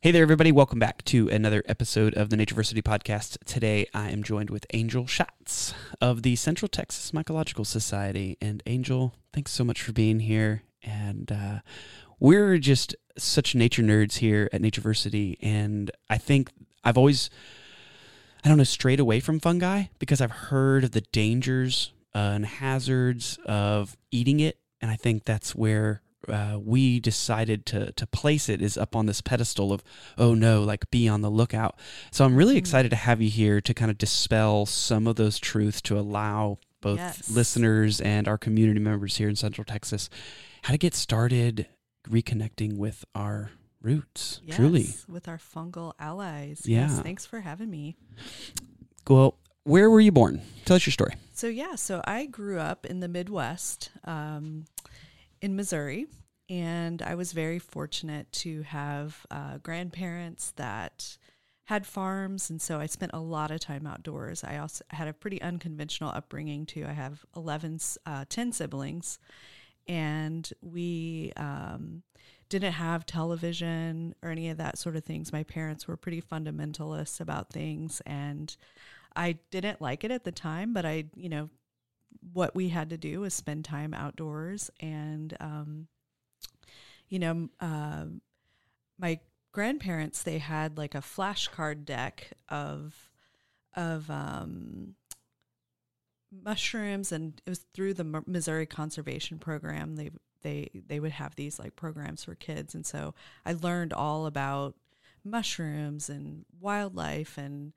Hey there, everybody. Welcome back to another episode of the Natureversity Podcast. Today, I am joined with Angel Schatz of the Central Texas Mycological Society. And Angel, thanks so much for being here. And uh, we're just such nature nerds here at Natureversity. And I think I've always, I don't know, strayed away from fungi because I've heard of the dangers uh, and hazards of eating it. And I think that's where uh, we decided to to place it is up on this pedestal of oh no like be on the lookout so i'm really Mm. excited to have you here to kind of dispel some of those truths to allow both Yes. listeners and our community members here in central texas how to get started reconnecting with our roots truly with our fungal allies. Yeah. Yes, thanks for having me. well where were you born tell us your story So yeah, so I grew up in the Midwest, um, in Missouri, and I was very fortunate to have uh, grandparents that had farms, and so I spent a lot of time outdoors. I also had a pretty unconventional upbringing too. I have 11, s- uh, 10 siblings, and we um, didn't have television or any of that sort of things. My parents were pretty fundamentalist about things, and I didn't like it at the time, but I, you know, what we had to do was spend time outdoors and, um, you know, uh, my grandparents they had like a flashcard deck of of um, mushrooms, and it was through the Mi- Missouri Conservation Program. They they they would have these like programs for kids, and so I learned all about mushrooms and wildlife and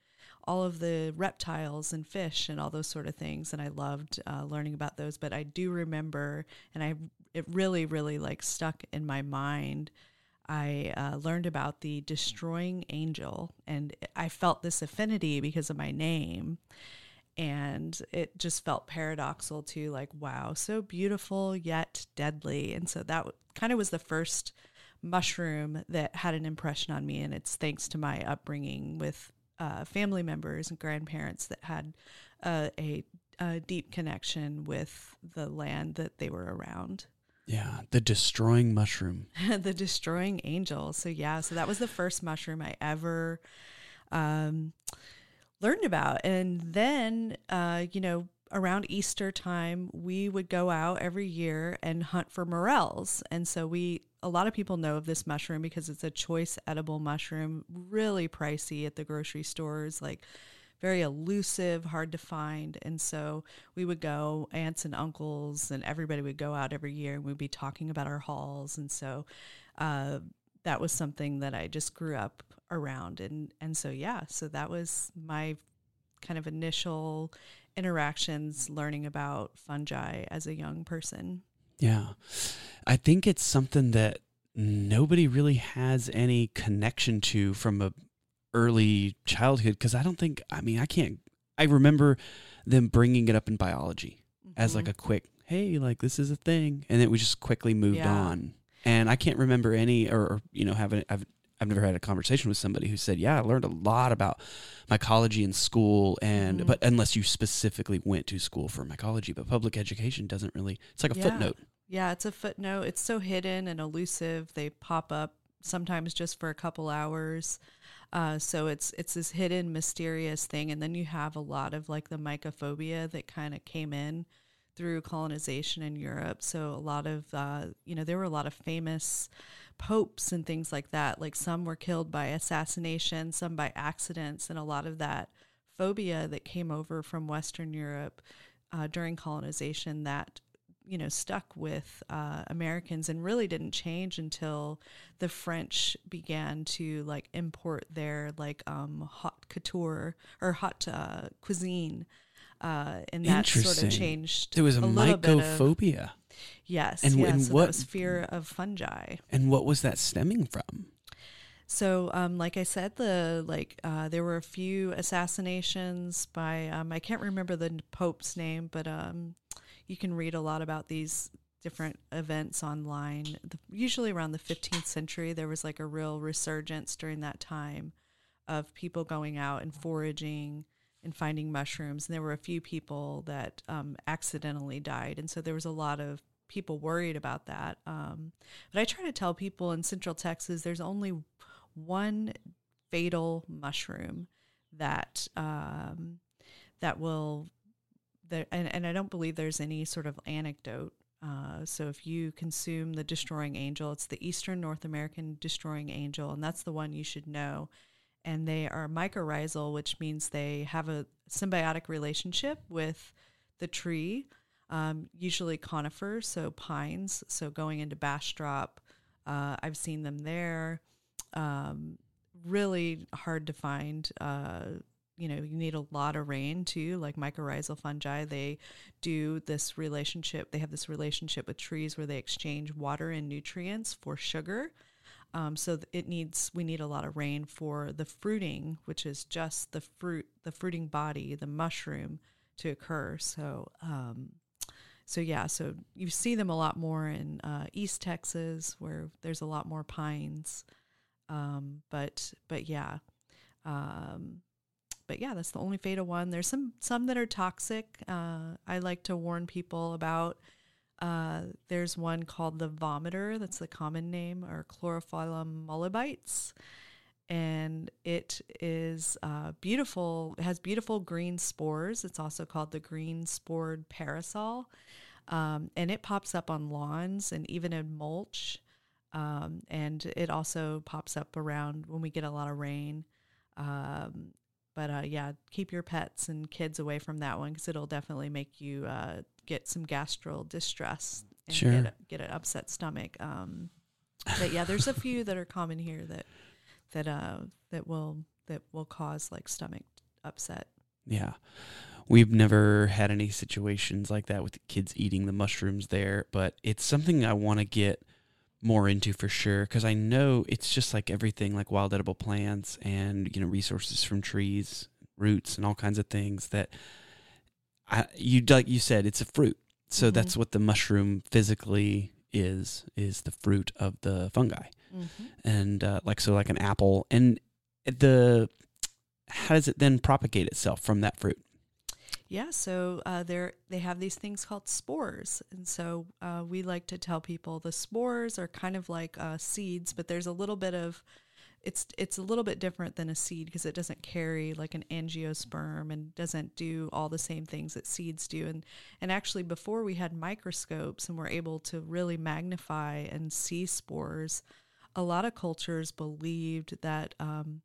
all of the reptiles and fish and all those sort of things and i loved uh, learning about those but i do remember and i it really really like stuck in my mind. I uh, learned about the destroying angel and i felt this affinity because of my name and it just felt paradoxal to like wow so beautiful yet deadly and so that kind of was the first mushroom that had an impression on me and it's thanks to my upbringing with uh, family members and grandparents that had uh, a, a deep connection with the land that they were around. Yeah the destroying mushroom. The destroying angel. So yeah so that was the first mushroom i ever um, learned about. And then uh, you know around easter time we would go out every year and hunt for morels. And so we a lot of people know of this mushroom because it's a choice edible mushroom really pricey at the grocery stores like very elusive hard to find. And so we would go aunts and uncles and everybody would go out every year and we'd be talking about our hauls. And so uh, that was something that i just grew up around. And and so yeah so that was my kind of initial interactions learning about fungi as a young person Yeah. I think it's something that nobody really has any connection to from a early childhood because I don't think I mean I can't I remember them bringing it up in biology as like Mhm. a quick hey like this is a thing and then we just quickly moved Yeah. on and I can't remember any or, or you know having I've I've never had a conversation with somebody who said yeah I learned a lot about mycology in school and Mhm. but unless you specifically went to school for mycology but public education doesn't really it's like a Yeah. footnote Yeah, it's a footnote. It's so hidden and elusive. They pop up sometimes just for a couple hours. Uh, so it's it's this hidden, mysterious thing. And then you have a lot of like the mycophobia that kind of came in through colonization in Europe. So a lot of uh, you know there were a lot of famous popes and things like that. Like some were killed by assassination, some by accidents, and a lot of that phobia that came over from Western Europe uh, during colonization that you know stuck with uh, Americans and really didn't change until the French began to like import their like um, haute couture or haute uh, cuisine. Uh, and that sort of changed. There was a, little bit of- mycophobia. Yes, And- yes. and so what- was fear of fungi. And what was that stemming from? So, um, like I said, the like uh, there were a few assassinations by um, I can't remember the Pope's name, but um, you can read a lot about these different events online. The, usually around the 15th century, there was like a real resurgence during that time of people going out and foraging and finding mushrooms. And there were a few people that um, accidentally died, and so there was a lot of people worried about that. Um, but I try to tell people in Central Texas, there's only one fatal mushroom that um, that will there and, and I don't believe there's any sort of anecdote. Uh, so if you consume the destroying angel, it's the Eastern North American destroying angel, and that's the one you should know. And they are mycorrhizal, which means they have a symbiotic relationship with the tree, um, usually conifers, so pines. So going into Bastrop, uh, I've seen them there. Um, really hard to find. Uh, you know, you need a lot of rain too, like mycorrhizal fungi. They do this relationship, they have this relationship with trees where they exchange water and nutrients for sugar. Um, so it needs we need a lot of rain for the fruiting, which is just the fruit, the fruiting body, the mushroom to occur. So, um, so yeah, so you see them a lot more in uh, East Texas, where there's a lot more pines. Um, but but yeah, um, but yeah, that's the only fatal one. There's some some that are toxic. Uh, I like to warn people about. Uh, there's one called the vomiter. That's the common name, or Chlorophyllum molybdites, and it is uh, beautiful. It has beautiful green spores. It's also called the green spored parasol, um, and it pops up on lawns and even in mulch. Um, and it also pops up around when we get a lot of rain. Um, but uh, yeah, keep your pets and kids away from that one because it'll definitely make you uh, get some gastral distress and Sure. get, a, get an upset stomach. Um, but yeah, there's a few that are common here that that uh, that will that will cause like stomach upset. Yeah. We've never had any situations like that with kids eating the mushrooms there, but it's something I want to get more into for sure because I know it's just like everything like wild edible plants and you know resources from trees, roots and all kinds of things that I you like you said it's a fruit. So Mhm. that's what the mushroom physically is is the fruit of the fungi. Mm-hmm. And uh, like so like an apple and the how does it then propagate itself from that fruit? Yeah, so uh, they they have these things called spores, and so uh, we like to tell people the spores are kind of like uh, seeds, but there's a little bit of it's it's a little bit different than a seed because it doesn't carry like an angiosperm and doesn't do all the same things that seeds do. And and actually, before we had microscopes and were able to really magnify and see spores, a lot of cultures believed that. Um,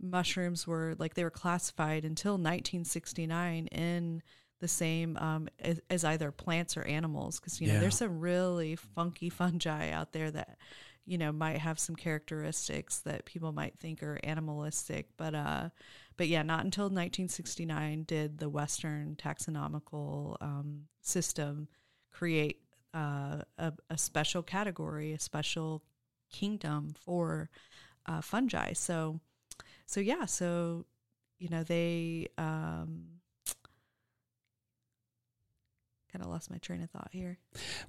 mushrooms were like they were classified until 1969 in the same um, as, as either plants or animals because you know Yeah. there's some really funky fungi out there that you know might have some characteristics that people might think are animalistic but uh but yeah not until 1969 did the western taxonomical um, system create uh, a, a special category a special kingdom for uh, fungi so so yeah so you know they um kind of lost my train of thought here.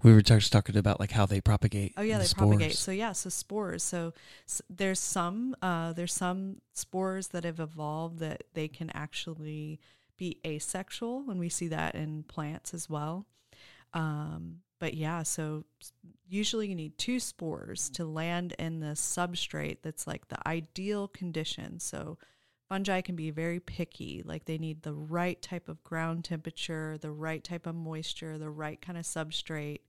We were just talking about like how they propagate. oh yeah the they propagate. So yeah so spores. So s- there's some uh there's some spores that have evolved that they can actually be asexual and we see that in plants as well. Um but yeah so usually you need two spores to land in the substrate that's like the ideal condition. So fungi can be very picky like they need the right type of ground temperature the right type of moisture the right kind of substrate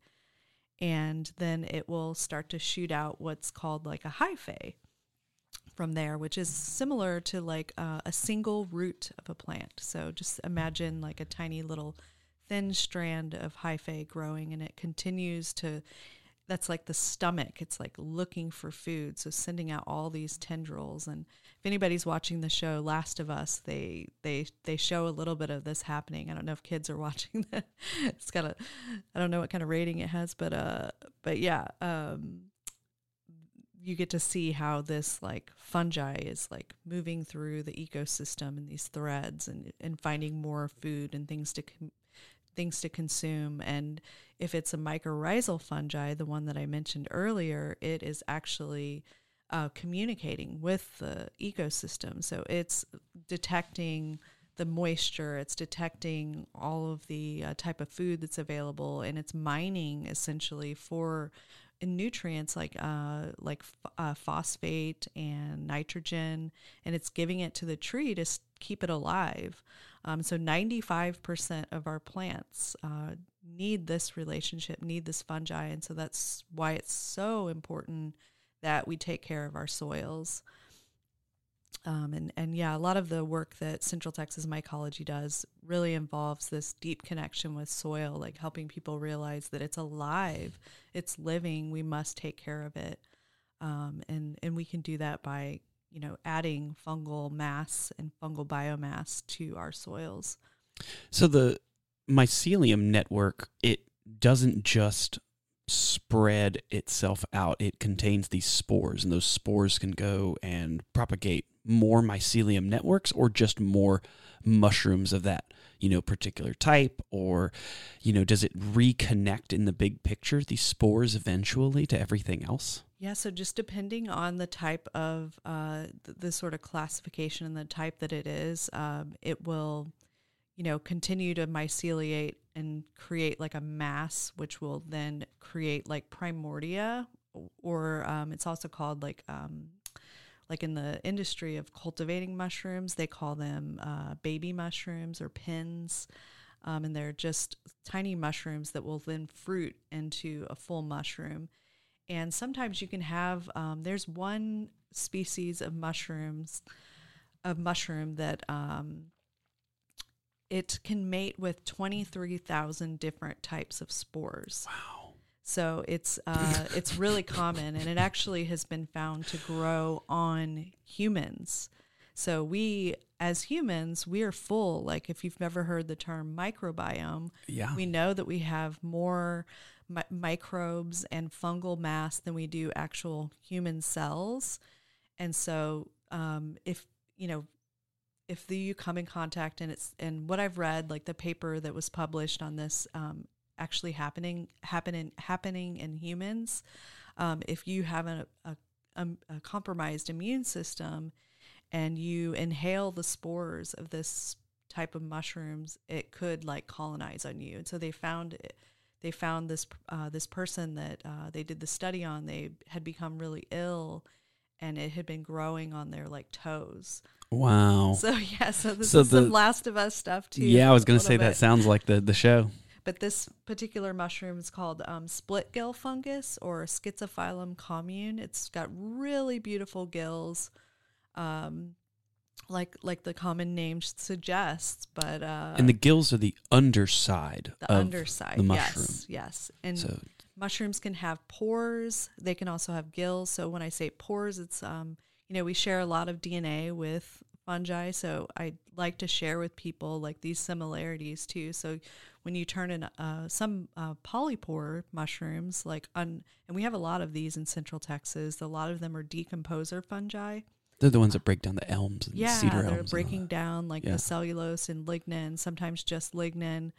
and then it will start to shoot out what's called like a hyphae from there which is similar to like uh, a single root of a plant. So just imagine like a tiny little thin strand of hyphae growing and it continues to that's like the stomach. It's like looking for food so sending out all these tendrils. And if anybody's watching the show last of us they they they show a little bit of this happening. I don't know if kids are watching that. It's got a i don't know what kind of rating it has but uh but yeah um you get to see how this like fungi is like moving through the ecosystem and these threads and and finding more food and things to com- things to consume and if it's a mycorrhizal fungi the one that i mentioned earlier it is actually uh, communicating with the ecosystem so it's detecting the moisture it's detecting all of the uh, type of food that's available and it's mining essentially for nutrients like uh, like uh, phosphate and nitrogen, and it's giving it to the tree to keep it alive. Um, so 95% of our plants uh, need this relationship, need this fungi, and so that's why it's so important that we take care of our soils. Um, and and yeah, a lot of the work that Central Texas Mycology does really involves this deep connection with soil, like helping people realize that it's alive, it's living. We must take care of it, um, and and we can do that by you know adding fungal mass and fungal biomass to our soils. So the mycelium network it doesn't just spread itself out. It contains these spores, and those spores can go and propagate more mycelium networks or just more mushrooms of that you know particular type or you know does it reconnect in the big picture these spores eventually to everything else yeah so just depending on the type of uh, the, the sort of classification and the type that it is um, it will you know continue to myceliate and create like a mass which will then create like primordia or um, it's also called like um, like in the industry of cultivating mushrooms, they call them uh, baby mushrooms or pins. Um, and they're just tiny mushrooms that will then fruit into a full mushroom. And sometimes you can have, um, there's one species of mushrooms, of mushroom that um, it can mate with 23,000 different types of spores. wow so it's uh, it's really common, and it actually has been found to grow on humans. So we, as humans, we are full. Like if you've never heard the term microbiome, yeah, we know that we have more mi- microbes and fungal mass than we do actual human cells. And so, um, if you know, if the, you come in contact and it's and what I've read, like the paper that was published on this um, actually happening happening happening in humans. Um, if you have a, a, a, compromised immune system and you inhale the spores of this type of mushrooms, it could like colonize on you. And so they found it, they found this uh, this person that uh, they did the study on. They had become really ill, and it had been growing on their like toes. Wow. So yeah, so this so is the, some Last of Us stuff too. Yeah, I was gonna say bit. that sounds like the the show. But this particular mushroom is called um, split gill fungus or Schizophyllum commune. It's got really beautiful gills, um, like like the common name suggests. But uh, and the gills are the underside. The underside. The mushroom. Yes. Yes. And so. mushrooms can have pores. They can also have gills. So when I say pores, it's um, you know we share a lot of DNA with fungi. So I like to share with people like these similarities too. So when you turn in uh, some uh, polypore mushrooms, like on, and we have a lot of these in Central Texas. A lot of them are decomposer fungi. They're the ones that break down the elms and yeah, cedar elms. they're breaking down like yeah. the cellulose and lignin, sometimes just lignin,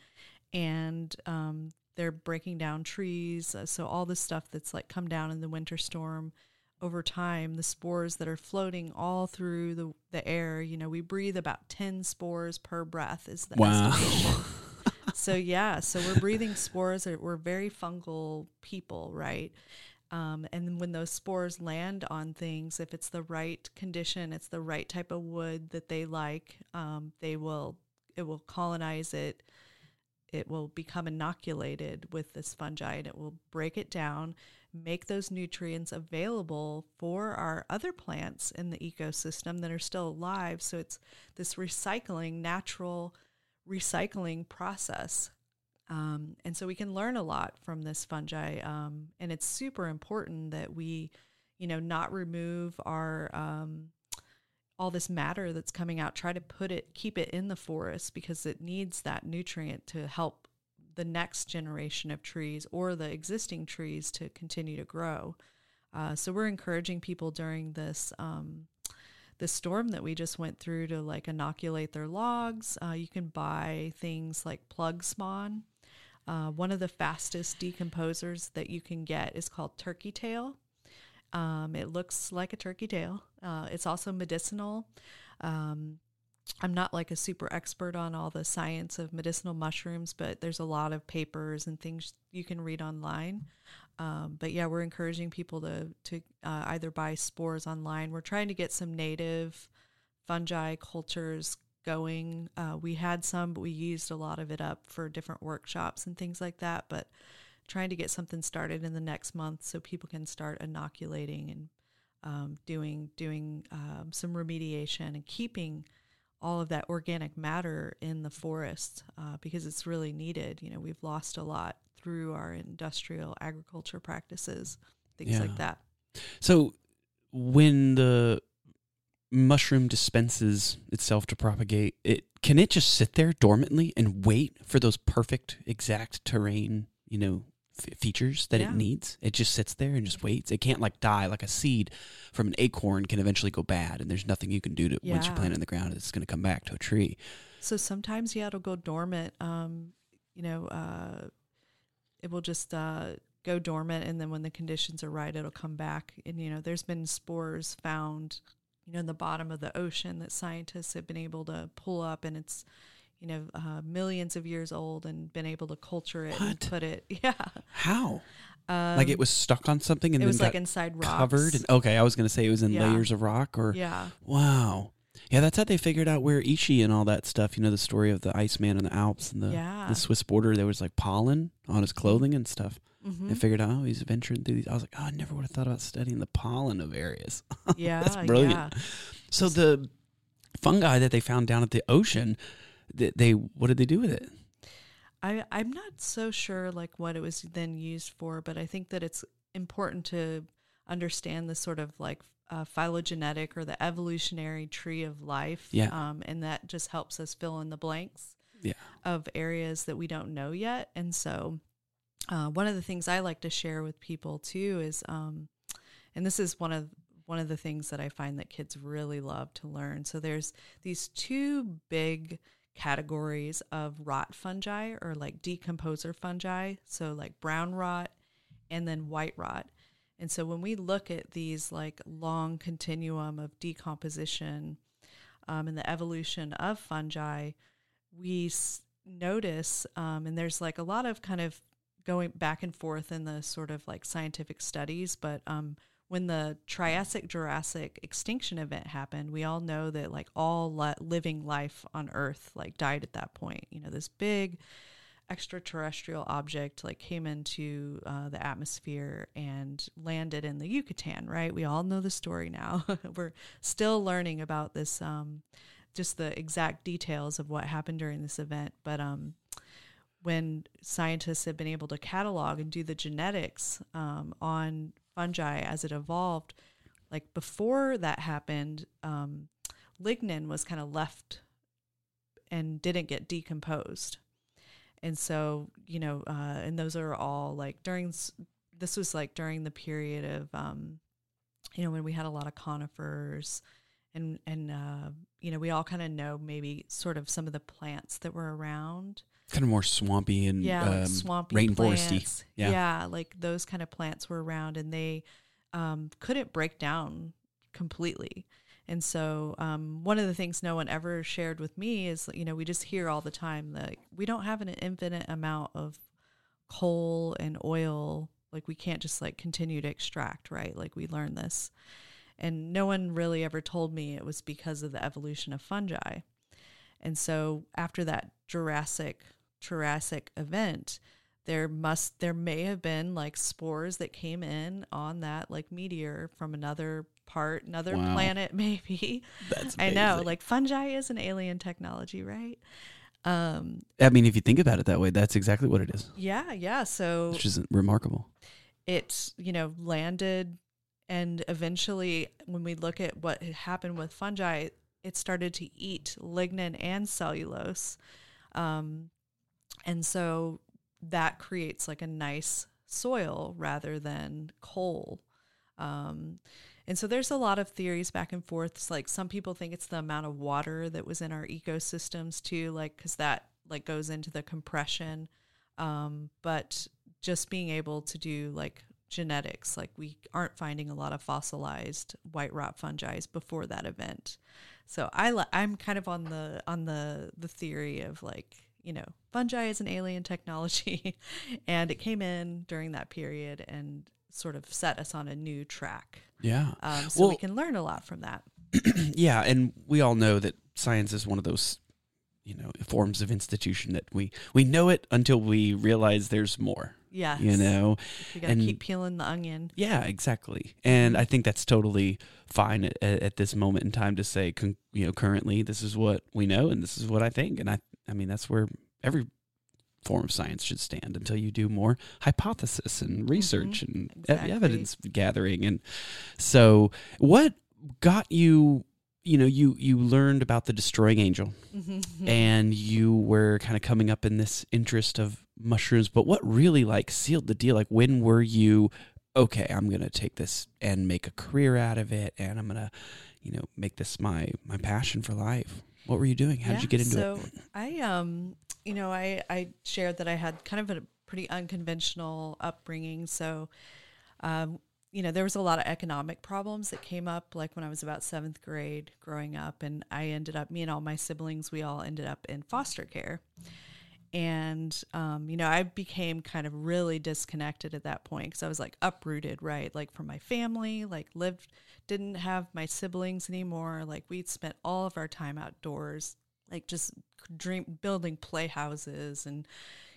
and um, they're breaking down trees. Uh, so all the stuff that's like come down in the winter storm over time, the spores that are floating all through the, the air, you know, we breathe about 10 spores per breath is the wow. estimation. so yeah, so we're breathing spores. We're very fungal people, right? Um, and when those spores land on things, if it's the right condition, it's the right type of wood that they like, um, they will it will colonize it. It will become inoculated with this fungi, and it will break it down, make those nutrients available for our other plants in the ecosystem that are still alive. So it's this recycling, natural recycling process. Um, and so we can learn a lot from this fungi. Um, and it's super important that we, you know, not remove our um, all this matter that's coming out. Try to put it, keep it in the forest because it needs that nutrient to help the next generation of trees or the existing trees to continue to grow. Uh, so we're encouraging people during this um, the storm that we just went through to like inoculate their logs. Uh, you can buy things like plug spawn. Uh, one of the fastest decomposers that you can get is called turkey tail. Um, it looks like a turkey tail. Uh, it's also medicinal. Um, I'm not like a super expert on all the science of medicinal mushrooms, but there's a lot of papers and things you can read online. Um, but yeah, we're encouraging people to to uh, either buy spores online. We're trying to get some native fungi cultures going. Uh, we had some, but we used a lot of it up for different workshops and things like that. But trying to get something started in the next month so people can start inoculating and um, doing doing um, some remediation and keeping all of that organic matter in the forest uh, because it's really needed. You know, we've lost a lot through our industrial agriculture practices, things Yeah. like that. So when the mushroom dispenses itself to propagate, it can it just sit there dormantly and wait for those perfect exact terrain, you know, f- features that Yeah. it needs? It just sits there and just waits. It can't like die like a seed from an acorn can eventually go bad and there's nothing you can do to once you plant it in the ground it's going to come back to a tree. So sometimes, yeah, it'll go dormant. Um, you know, uh, it will just uh, go dormant, and then when the conditions are right, it'll come back. And you know, there's been spores found, you know, in the bottom of the ocean that scientists have been able to pull up, and it's, you know, uh, millions of years old, and been able to culture it and put it, yeah, How? um, like it was stuck on something and it then was like inside rocks. covered and okay, I was going to say it was in Yeah. layers of rock or yeah, Wow. Yeah, that's how they figured out where Ishi and all that stuff. You know, the story of the Iceman in the Alps and the, yeah, the Swiss border. There was like pollen on his clothing and stuff. Mhm. They figured out, oh, he's venturing through these. I was like, oh, I never would have thought about studying the pollen of areas. yeah, That's brilliant. yeah. So the fungi that they found down at the ocean, they, they what did they do with it? I I'm not so sure like what it was then used for, but I think that it's important to understand the sort of like uh, phylogenetic or the evolutionary tree of life. Yeah. Um, and that just helps us fill in the blanks. Yeah. Of areas that we don't know yet, and so uh, one of the things I like to share with people too is, um, and this is one of one of the things that I find that kids really love to learn. So there's these two big categories of rot fungi or like decomposer fungi. So like brown rot and then white rot. And so when we look at these like long continuum of decomposition um, and the evolution of fungi, we s- notice, um, and there's like a lot of kind of going back and forth in the sort of like scientific studies, but um, when the Triassic Jurassic extinction event happened, we all know that like all li- living life on Earth like died at that point. You know, this big extraterrestrial object like came into uh, the atmosphere and landed in the Yucatan. Right? We all know the story now. We're still learning about this, um, just the exact details of what happened during this event, but um, when scientists have been able to catalog and do the genetics um, on fungi as it evolved, like before that happened, um, lignin was kind of left and didn't get decomposed. And so, you know, uh, and those are all like during, this was like during the period of, um, you know, when we had a lot of conifers and, and, uh, you know, we all kind of know maybe sort of some of the plants that were around Kind of more swampy and yeah, um, like swampy rainforesty. plants. Yeah. Yeah. like those kind of plants were around, and they um, couldn't break down completely. And so, um, one of the things no one ever shared with me is, you know, we just hear all the time that we don't have an infinite amount of coal and oil. Like we can't just like continue to extract, right? Like we learned this, and no one really ever told me it was because of the evolution of fungi. And so, after that Jurassic Jurassic event, there must there may have been like spores that came in on that like meteor from another part, another Wow. planet maybe. That's I know, like fungi is an alien technology, right? Um I mean, if you think about it that way, that's exactly what it is, yeah, yeah. So which is remarkable. it you know landed and eventually when we look at what had happened with fungi it started to eat lignin and cellulose um, and so that creates like a nice soil rather than coal um, and so there's a lot of theories back and forth it's like some people think it's the amount of water that was in our ecosystems too like because that like goes into the compression um, but just being able to do like genetics. Like we aren't finding a lot of fossilized white rot fungi before that event. So I li- I'm kind of on the on the the theory of like you know fungi is an alien technology, and it came in during that period and sort of set us on a new track. Yeah. Um, so Well- we can learn a lot from that. yeah, and we all know that science is one of those you know forms of institution that we we know it until we realize there's more. Yeah, You know. we gotta and- keep peeling the onion. Yeah, exactly. And I think that's totally fine at, at this moment in time to say, con- you know, currently this is what we know and this is what I think. And I, I mean, that's where every form of science should stand until you do more hypothesis and research and exactly. evidence gathering. And so, what got you? You know, you you learned about the destroying angel, Mm-hmm. and you were kind of coming up in this interest of mushrooms but what really like sealed the deal like when were you okay i'm gonna take this and make a career out of it and i'm gonna you know make this my my passion for life what were you doing how did you get into so it I um you know I I shared that I had kind of a pretty unconventional upbringing. So um you know there was a lot of economic problems that came up like when I was about 7th grade growing up and I ended up me and all my siblings we all ended up in foster care. And um, you know i became kind of really disconnected at that point because i was like uprooted right? Like from my family like lived didn't have my siblings anymore. Like we'd spent all of our time outdoors like just dream building playhouses and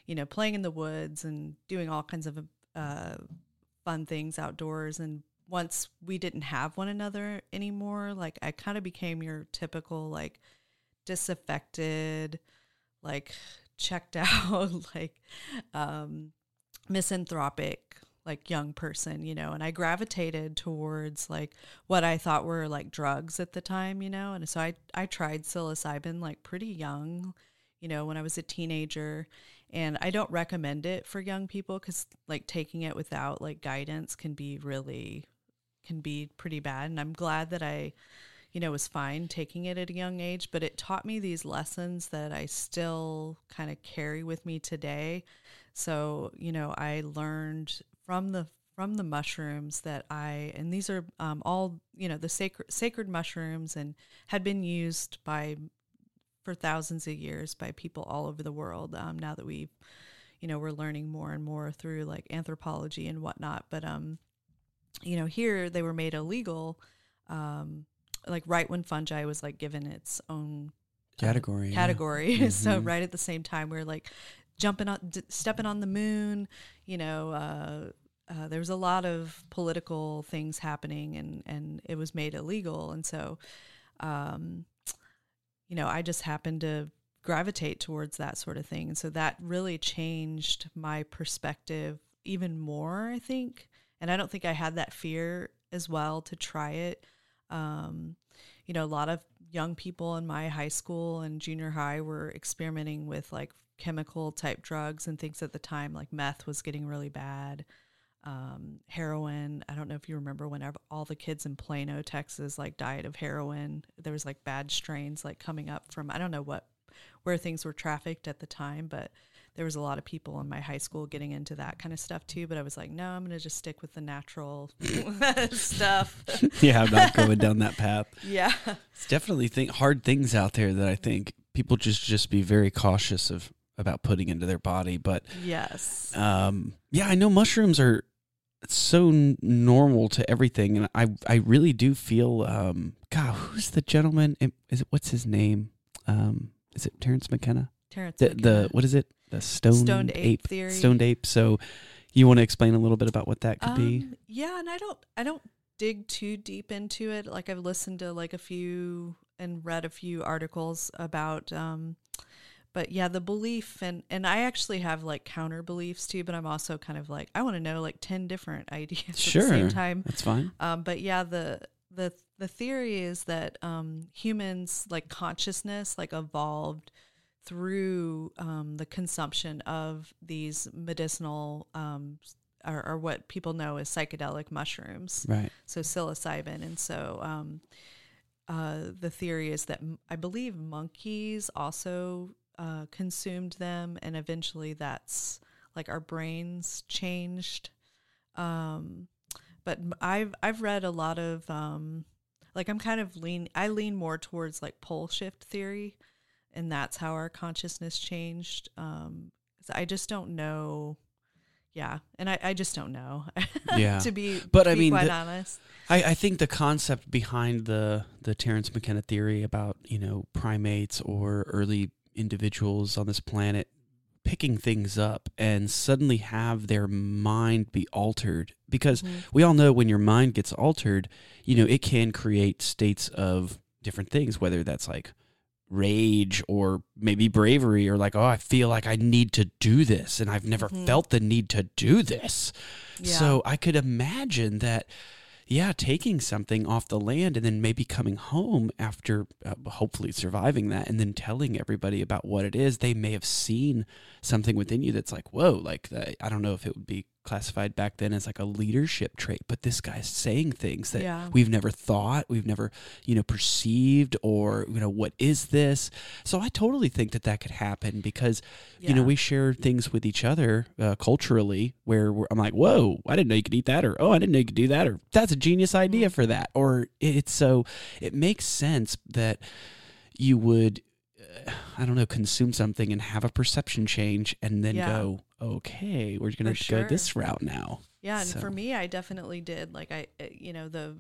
you know playing in the woods and doing all kinds of uh, fun things outdoors. And once we didn't have one another anymore like i kind of became your typical like disaffected like checked out like um misanthropic like young person you know and i gravitated towards like what i thought were like drugs at the time you know and so i i tried psilocybin like pretty young you know when i was a teenager and i don't recommend it for young people cuz like taking it without like guidance can be really can be pretty bad and i'm glad that i you know, was fine taking it at a young age, but it taught me these lessons that I still kind of carry with me today. So, you know, I learned from the from the mushrooms that I and these are um, all you know the sacred sacred mushrooms and had been used by for thousands of years by people all over the world. Um, now that we, you know, we're learning more and more through like anthropology and whatnot, but um, you know, here they were made illegal. Um, like right when fungi was like given its own uh, category yeah. category. so Mhm. right at the same time, we are like jumping on, d- stepping on the moon. You know, uh, uh, there was a lot of political things happening, and and it was made illegal. And so, um, you know, I just happened to gravitate towards that sort of thing, and so that really changed my perspective even more. I think, and I don't think I had that fear as well to try it. Um, you know, a lot of young people in my high school and junior high were experimenting with like chemical type drugs and things at the time, like meth was getting really bad. Um, heroin. I don't know if you remember when all the kids in Plano, Texas, like died of heroin. There was like bad strains like coming up from I don't know what where things were trafficked at the time, but there was a lot of people in my high school getting into that kind of stuff too. But I was like, no, I'm gonna just stick with the natural stuff. yeah i'm not going down that path yeah. it's definitely think hard things out there that i think people just just be very cautious of about putting into their body but Yes. Um, yeah, I know mushrooms are so n- normal to everything, and I I really do feel. Um, God, who's the gentleman? Is it what's his name? Um, is it Terence McKenna? Terence. The the what is it? The stoned, Stoned ape theory. Stoned ape. So, you want to explain a little bit about what that could be? Um, yeah, and I don't I don't dig too deep into it. Like I've listened to like a few and read a few articles about um but yeah, the belief and and I actually have like counter beliefs too, but I'm also kind of like I want to know like 10 different ideas at the Sure, same time. that's fine. Um, but yeah, the the the theory is that um, humans like consciousness like evolved through um, the consumption of these medicinal um, or, or what people know as psychedelic mushrooms, Right. so psilocybin, and so um, uh, the theory is that m- I believe monkeys also uh, consumed them, and eventually that's like our brains changed Um, but I've I've read a lot of um, like I'm kind of lean. I lean more towards like pole shift theory, and that's how our consciousness changed. Um, I just don't know. Yeah, and I, I just don't know. Yeah. to be But to I be mean, quite the- honest. I, I think the concept behind the the Terence McKenna theory about you know primates or early individuals on this planet picking things up and suddenly have their mind be altered because Mhm. we all know when your mind gets altered, you know, it can create states of different things, whether that's like rage or maybe bravery or like, oh, I feel like I need to do this and I've never Mhm. felt the need to do this. Yeah. So I could imagine that, yeah, taking something off the land and then maybe coming home after uh, hopefully surviving that and then telling everybody about what it is, they may have seen something within you that's like, whoa, like. I don't know if it would be classified back then as like a leadership trait, but this guy's saying things that Yeah. we've never thought, we've never, you know, perceived, or, you know, what is this? So I totally think that that could happen because you know, we share things with each other uh, culturally where we're, I'm like, whoa, I didn't know you could eat that, or oh, I didn't know you could do that, or that's a genius idea Mm-hmm. for that, or it's so it makes sense that you would, I don't know, consume something and have a perception change, and then Yeah. go, okay, we're gonna For go this route now. Yeah, and So- for me, I definitely did. Like I, uh, you know, the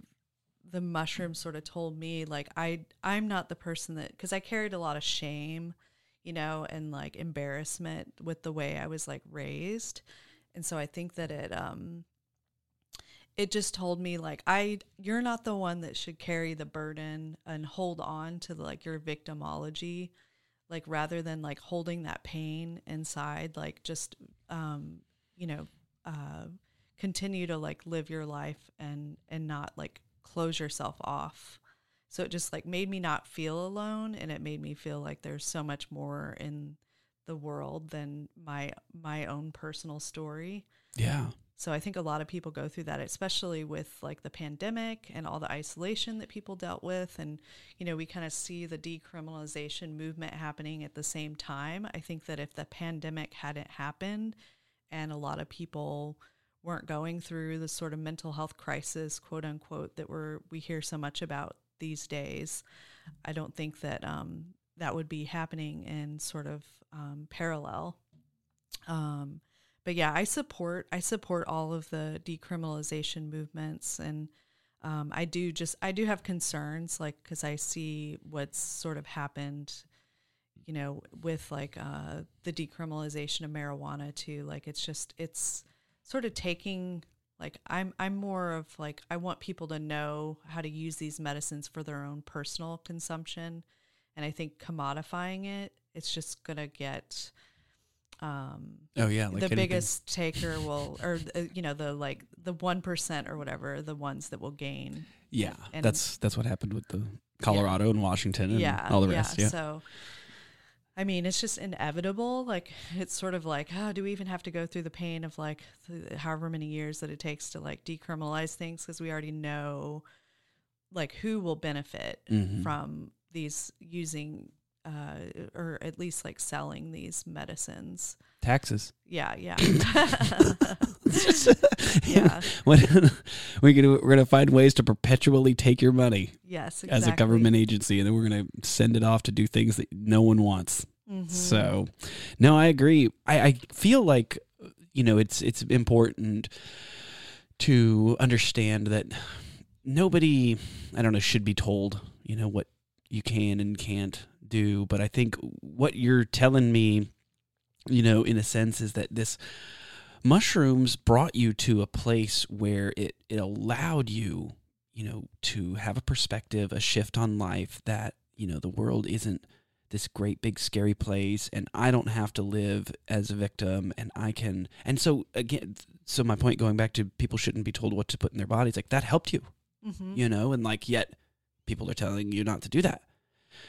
the mushroom sort of told me like I I'm not the person that because I carried a lot of shame, you know, and like embarrassment with the way I was like raised, and so I think that it um it just told me like I you're not the one that should carry the burden and hold on to like your victimology like rather than like holding that pain inside like just um you know uh continue to like live your life and and not like close yourself off. So it just like made me not feel alone and it made me feel like there's so much more in the world than my my own personal story. Yeah, so I think a lot of people go through that, especially with like the pandemic and all the isolation that people dealt with. And, you know, we kind of see the decriminalization movement happening at the same time. I think that if the pandemic hadn't happened and a lot of people weren't going through the sort of mental health crisis, quote unquote, that we're, we hear so much about these days, I don't think that um, that would be happening in sort of um, parallel. Um, but yeah, I support I support all of the decriminalization movements, and um, I do just I do have concerns, like because I see what's sort of happened, you know, with like uh, the decriminalization of marijuana too. Like it's just it's sort of taking like I'm I'm more of like I want people to know how to use these medicines for their own personal consumption, and I think commodifying it, it's just gonna get um oh yeah, like the anything. biggest taker will or uh, you know the like the 1% or whatever the ones that will gain Yeah, and- that's that's what happened with the Colorado and Washington and yeah all the rest. Yeah, so i mean it's just inevitable like it's sort of like oh do we even have to go through the pain of like th- however many years that it takes to like decriminalize things because we already know like who will benefit Mhm. from these using uh or at least like selling these medicines taxes. yeah yeah yeah. Yeah. What, we're gonna we're gonna find ways to perpetually take your money yes as a government agency, and then we're gonna send it off to do things that no one wants. Mhm. So, no, I agree. I, I feel like you know it's it's important to understand that nobody I don't know should be told you know what you can and can't do, but I think what you're telling me, you know, in a sense, is that this mushrooms brought you to a place where it, it allowed you, you know, to have a perspective, a shift on life that, you know, the world isn't this great big scary place and I don't have to live as a victim and I can and so again so my point going back to people shouldn't be told what to put in their bodies like that helped you Mhm. you know and like yet people are telling you not to do that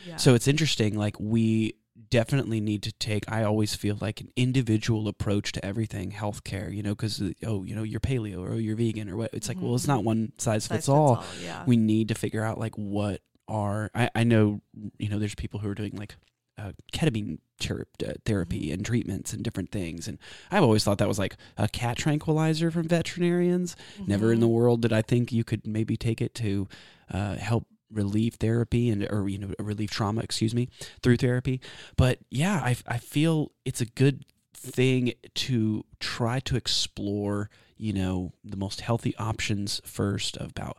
Yeah. so it's interesting. Like we definitely need to take. I always feel like an individual approach to everything, healthcare. You know, because oh, you know, you're paleo or oh, you're vegan or what. It's like, well, it's not one size Size fits all. Yeah. We need to figure out like what are. I I know you know there's people who are doing like uh, ketamine ter- uh, therapy Mm-hmm. and treatments and different things. And I've always thought that was like a cat tranquilizer from veterinarians. Never in the Mhm. world did I think you could maybe take it to uh, help relieve therapy and or you know relieve trauma, excuse me, through therapy. But yeah, I I feel it's a good thing to try to explore, you know, the most healthy options first about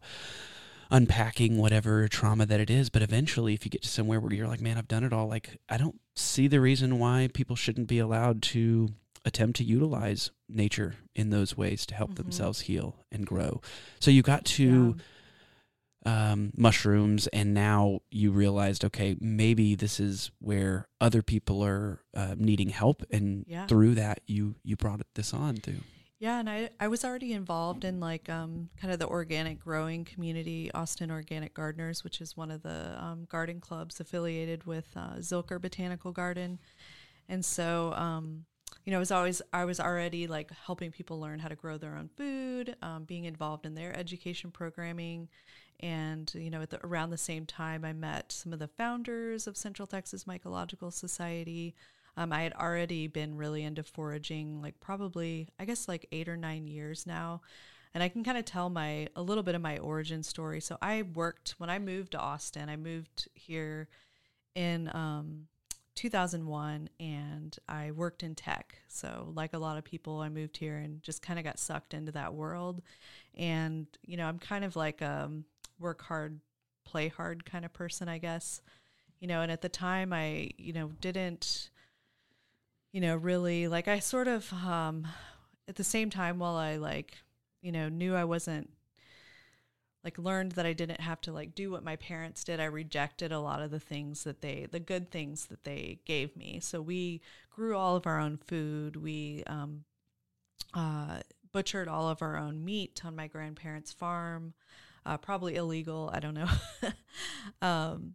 unpacking whatever trauma that it is. But eventually, if you get to somewhere where you're like, man, I've done it all, like, I don't see the reason why people shouldn't be allowed to attempt to utilize nature in those ways to help Mhm. themselves heal and grow. So you got to um, mushrooms, and now you realized, okay, maybe this is where other people are uh, needing help, and Yeah. through that, you you brought this on to. Yeah, and I, I was already involved in like um, kind of the organic growing community, Austin Organic Gardeners, which is one of the um, garden clubs affiliated with uh, Zilker Botanical Garden. And so, um, you know, I was always I was already like helping people learn how to grow their own food, um, being involved in their education programming, and you know, the, around the same time, I met some of the founders of Central Texas Mycological Society. Um, I had already been really into foraging, like probably, I guess, like eight or nine years now. And I can kind of tell my a little bit of my origin story. So I worked when I moved to Austin. I moved here in um, 2001, and I worked in tech. So like a lot of people, I moved here and just kind of got sucked into that world. And you know, I'm kind of like um, work hard, play hard kind of person, I guess. You know, and at the time, I you know didn't you know, really like I sort of um at the same time while I like, you know, knew I wasn't like learned that I didn't have to like do what my parents did, I rejected a lot of the things that they the good things that they gave me. So we grew all of our own food. We um uh butchered all of our own meat on my grandparents' farm. Uh, probably illegal, I don't know. um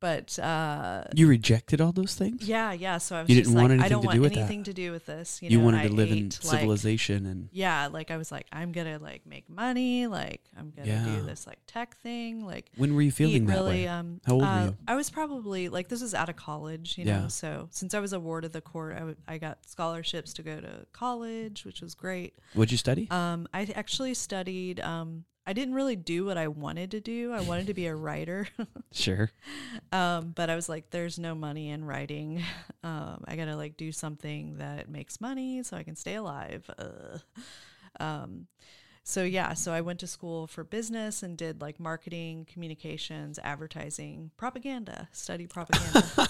but uh You rejected all those things. yeah, yeah. So I was You just didn't like, want I anything don't to want do with that. anything to do with this. You, You, know, wanted to I live in ate, like- civilization, and yeah, like I was like, I'm gonna like make money. Like I'm gonna Yeah. do this like tech thing. Like when were you feeling that really. way? Um, How old were uh, you? I was probably like this was out of college, you Yeah. know. So since I was a ward of the court, I, w- I got scholarships to go to college, which was great. What'd you study? Um, I actually studied. Um, I didn't really do what I wanted to do. I wanted to be a writer. sure. Um, but I was like, there's no money in writing. Um, I gotta like do something that makes money so I can stay alive. Uh, um, so yeah, so I went to school for business and did like marketing, communications, advertising, propaganda, study propaganda.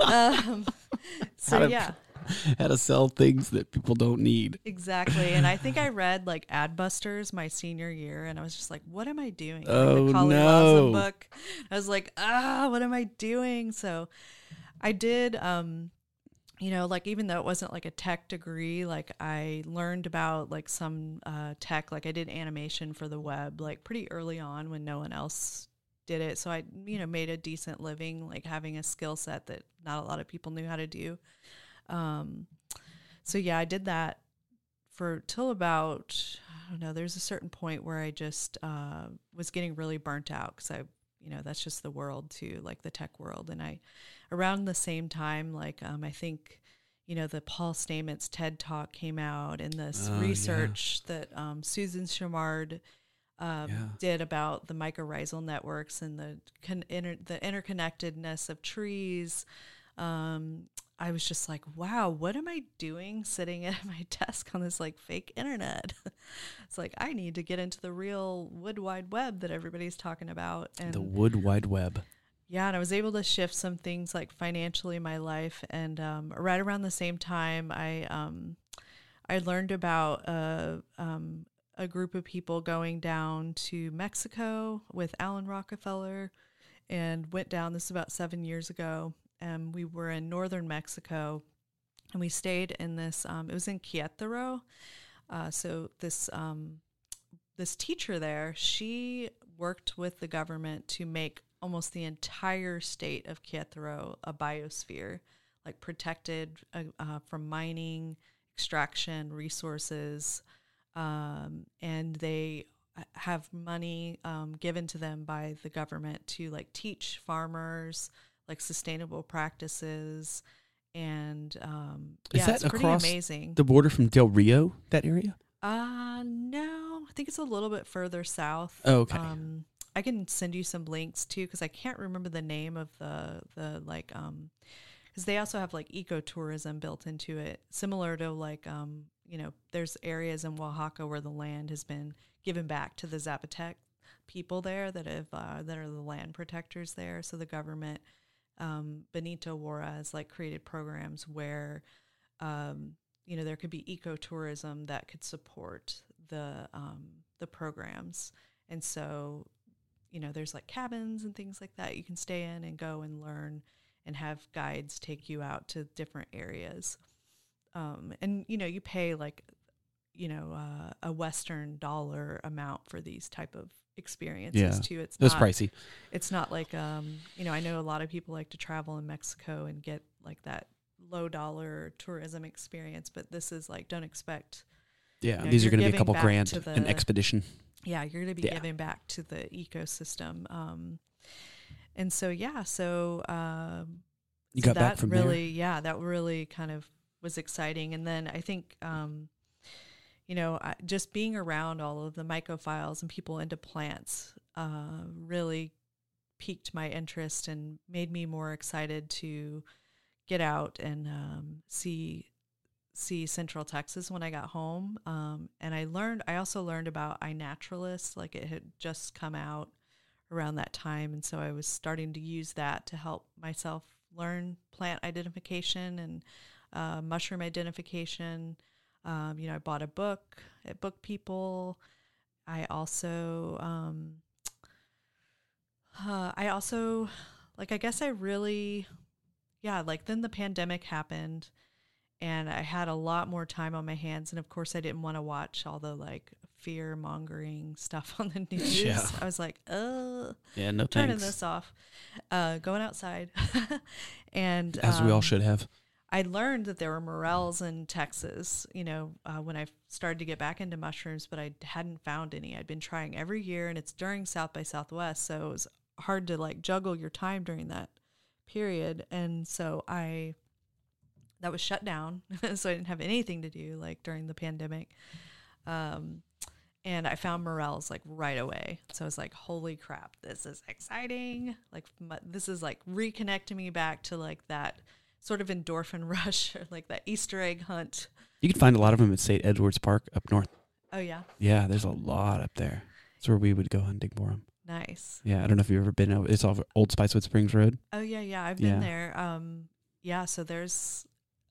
um, so yeah, How to sell things that people don't need. exactly. And I think I read like Adbusters my senior year, and I was just like, "What am I doing?" Oh, no. Book. I was like, "Ah, what am I doing?" So, I did. Um, you know, like even though it wasn't like a tech degree, like I learned about like some uh, tech. Like I did animation for the web, like pretty early on when no one else did it. So I, you know, made a decent living, like having a skill set that not a lot of people knew how to do. Um, so yeah, I did that for till about I don't know. There's a certain point where I just uh, was getting really burnt out because I, you know, that's just the world too, like the tech world. And I, around the same time, like um, I think, you know, the Paul Stamets TED Talk came out, and this yeah. research that um, Suzanne Simard. Um, Yeah. Did about the mycorrhizal networks and the con- inter- the interconnectedness of trees, um, I was just like, wow, what am I doing sitting at my desk on this like fake internet? it's like I need to get into the real wood wide web that everybody's talking about. And the Wood Wide Web. yeah, and I was able to shift some things like financially in my life. And um, right around the same time, I um, I learned about a um, a group of people going down to Mexico with Alan Rockefeller, and went down. This is about seven years ago, and we were in northern Mexico, and we stayed in this. Um, it was in Querétaro. Uh, so this um, this teacher there, she worked with the government to make almost the entire state of Querétaro a biosphere, like protected uh, uh, from mining, extraction, resources, um, and they have money um, given to them by the government to like teach farmers like sustainable practices, and um, Is yeah, that it's pretty amazing. The border from Del Rio, that area. Uh no, I think it's a little bit further south. Oh, okay. Um, I can send you some links too because I can't remember the name of the the like um because they also have like ecotourism built into it, similar to like um you know there's areas in Oaxaca where the land has been given back to the Zapotec people there that have uh, that are the land protectors there. So the government, um, Benito Juarez, like created programs where um, you know there could be ecotourism that could support the um, the programs, and so you know there's like cabins and things like that you can stay in and go and learn and have guides take you out to different areas. Um, and you know you pay like you know uh, a western dollar amount for these type of experiences Yeah. too it's That's not pricey. it's not like um you know i know a lot of people like to travel in mexico and get like that low dollar tourism experience but this is like don't expect Yeah, know, these are going to be a couple grand to an expedition. yeah you're going to be Yeah. giving back to the ecosystem um and so yeah so um You so got back from really yeah that really kind of was exciting and then i think um you know just being around all of the mycophiles and people into plants uh really piqued my interest and made me more excited to get out and um, see see Central Texas when I got home. Um, and I learned I also learned about iNaturalist, like it had just come out around that time, and so I was starting to use that to help myself learn plant identification and uh, mushroom identification. Um, you know, I bought a book at Book People. I also um, uh, I also like I guess I really yeah, like then the pandemic happened and I had a lot more time on my hands and of course I didn't want to watch all the like fear mongering stuff on the news. Yeah. I was like, "Uh, Yeah, no turning thanks. this off." Uh going outside. and As we all um, should have. I learned that there were morels in Texas, you know, uh, when I started to get back into mushrooms, but I hadn't found any. I'd been trying every year, and it's during South by Southwest, so it was hard to like juggle your time during that period. And so I, that was shut down, so I didn't have anything to do like during the pandemic. Um, and I found morels like right away. So I was like, "Holy crap, this is exciting!" Like my, this is like reconnecting me back to like that sort of endorphin rush, or like that Easter egg hunt. You can find a lot of them at St. Edward's Park up north. Oh yeah, Yeah, there's a lot up there. That's where we would go hunting for them. nice. Yeah, I don't know if you've ever been. out- It's off Old Spicewood Springs Road. Oh yeah, yeah, I've Yeah. been there. Um, yeah, so there's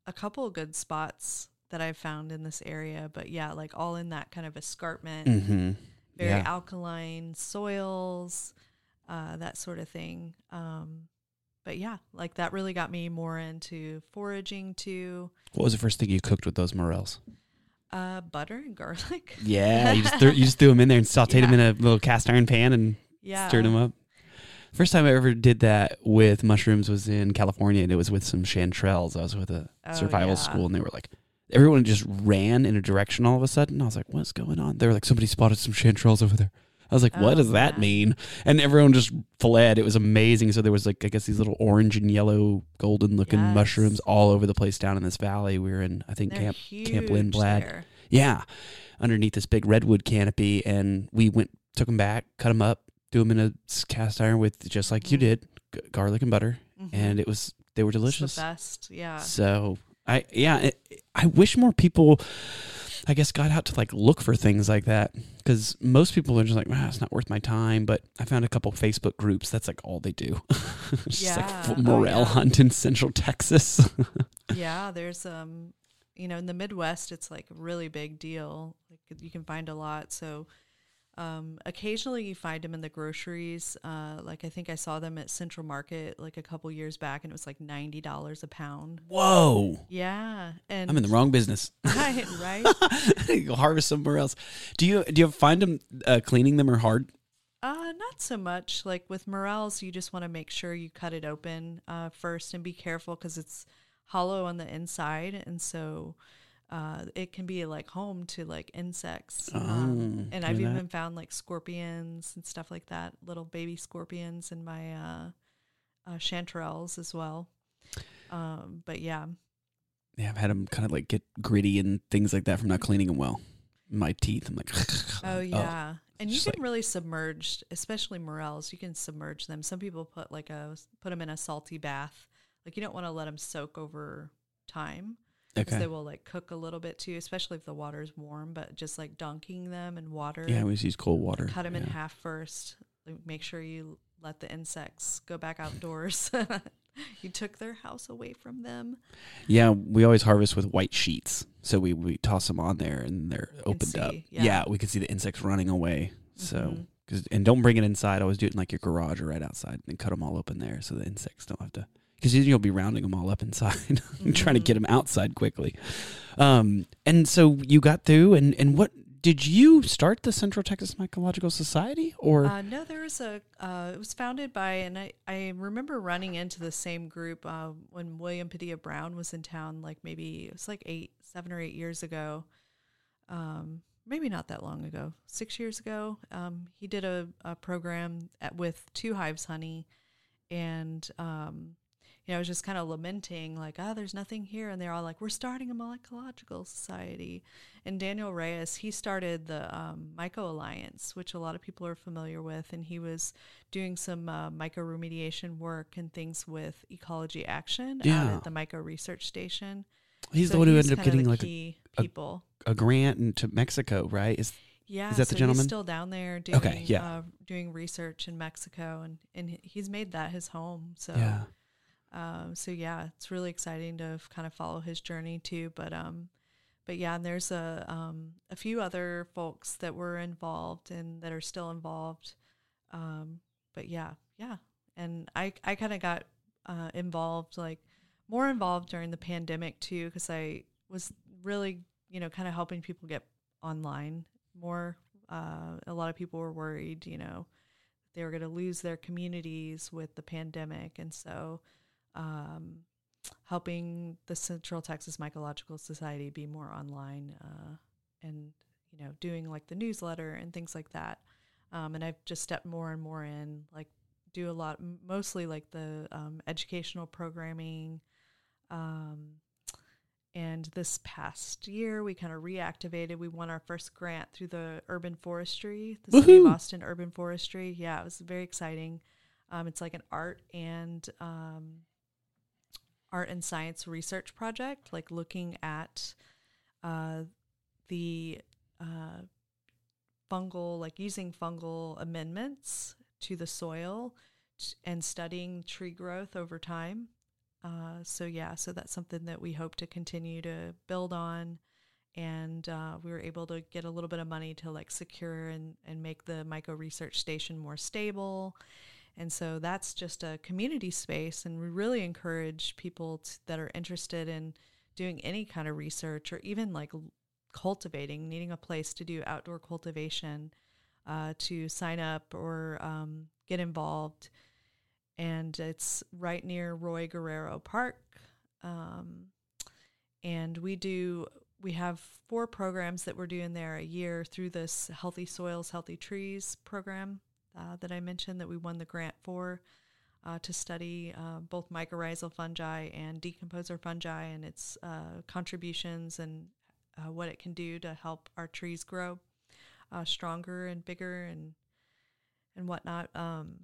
a couple of good spots that I've found in this area, but yeah, like all in that kind of escarpment, Mm-hmm. very yeah. alkaline soils, uh, that sort of thing. Um, but yeah, like that really got me more into foraging too. What was the first thing you cooked with those morels? Uh, butter and garlic. Yeah, you just threw, you just threw them in there and sautéed them in a little cast iron pan and Yeah. stirred them up. First time I ever did that with mushrooms was in California, and it was with some chanterelles. I was with a Oh, survival yeah. school, and they were like, everyone just ran in a direction all of a sudden. I was like, what's going on? They were like, somebody spotted some chanterelles over there. I was like, what Oh, does that yeah. mean? And everyone just fled. It was amazing. So there was like, I guess these little orange and yellow, golden looking Yes. mushrooms all over the place down in this valley. We were in, I think, They're Camp Camp Lindblad. there. Yeah, underneath this big redwood canopy, and we went, took them back, cut them up, threw them in a cast iron with just like you Mhm. did, g- garlic and butter, Mhm. and it was they were It's delicious. the best. Yeah. So I yeah, it, I wish more people, I guess, got out to like look for things like that because most people are just like, wow, it's not worth my time. But I found a couple Facebook groups. That's like all they do. It's just like Yeah. Oh, morel yeah. hunt in Central Texas. yeah, there's um, you know, in the Midwest, it's like a really big deal. Like you can find a lot. So, um, occasionally you find them in the groceries. Uh, like I think I saw them at Central Market like a couple years back, and it was like ninety dollars a pound. Whoa, Yeah, and I'm in the wrong business. right, right. Go harvest somewhere else. Do you do you find them uh, cleaning them or hard? Uh, not so much. Like with morels, you just want to make sure you cut it open uh, first and be careful because it's hollow on the inside, and so uh, it can be like home to like insects. Oh, um, and I've that. even found like scorpions and stuff like that, little baby scorpions in my uh, uh, chanterelles as well. Um, but yeah, Yeah, I've had them kind of like get gritty and things like that from not cleaning them well. My teeth, I'm like, oh yeah, and you can really submerge, especially morels. You can submerge them. Some people put like a put them in a salty bath. Like you don't want to let them soak over time okay. they will like cook a little bit too, especially if the water is warm. But just like dunking them in water, Yeah, I always use cold water. cut them in half first. Like, Make sure you let the insects go back outdoors. you took their house away from them. Yeah, we always harvest with white sheets, so we, we toss them on there and they're opened up. Yeah. yeah. we can see the insects running away. So, Mhm. 'cause- and don't bring it inside. Always do it in like your garage or right outside, and cut them all open there, so the insects don't have to. Because you'll be rounding them all up inside, and trying to Mhm. get them outside quickly. Um, and so you got through, and and what did you start the Central Texas Mycological Society, or Uh, no, there was a. Uh, it was founded by, and I, I remember running into the same group uh, when William Padilla Brown was in town. Like maybe it was like eight, seven or eight years ago. Um, maybe not that long ago, six years ago. Um, he did a, a program at, with Two Hives Honey, and um, you know, I was just kind of lamenting, like, oh, there's nothing here. And they're all like, we're starting a mycological society. And Daniel Reyes, he started the um, Myco Alliance, which a lot of people are familiar with. And he was doing some uh, mycoremediation work and things with Ecology Action out Yeah. at the Myco Research Station. he's So the one who ended up getting like a, key a- people. a grant into Mexico, right? Is Yeah, is that the gentleman? He's still down there doing Okay, yeah. uh, doing research in Mexico, and and he's made that his home. So yeah, um, so yeah, it's really exciting to kind of follow his journey too. But um, but yeah, and there's a um a few other folks that were involved and that are still involved. Um, but yeah, yeah, and I I kind of got uh, involved like more involved during the pandemic too because I was really you know kind of helping people get online more. Uh, a lot of people were worried, you know, they were going to lose their communities with the pandemic, and so um, helping the Central Texas Mycological Society be more online uh, and you know doing like the newsletter and things like that. Um, and I've just stepped more and more in, like do a lot, mostly like the um, educational programming. Um, and this past year, we kind of reactivated. We won our first grant through the urban forestry, the city of Austin Urban Forestry. Yeah, it was very exciting. Um, it's like an art and um, art and science research project, like looking at uh, the uh, fungal, like using fungal amendments to the soil t- and studying tree growth over time. Uh, so yeah, so that's something that we hope to continue to build on. And uh, we were able to get a little bit of money to like secure and, and make the Myco Research Station more stable. And so that's just a community space. And we really encourage people that are interested in doing any kind of research or even like cultivating, needing a place to do outdoor cultivation, uh, to sign up or um, get involved. And it's right near Roy Guerrero Park. Um, and we do, we have four programs that we're doing there a year through this Healthy Soils, Healthy Trees program uh, that I mentioned that we won the grant for uh, to study uh, both mycorrhizal fungi and decomposer fungi and its uh, contributions and uh, what it can do to help our trees grow stronger and bigger and and whatnot. Um,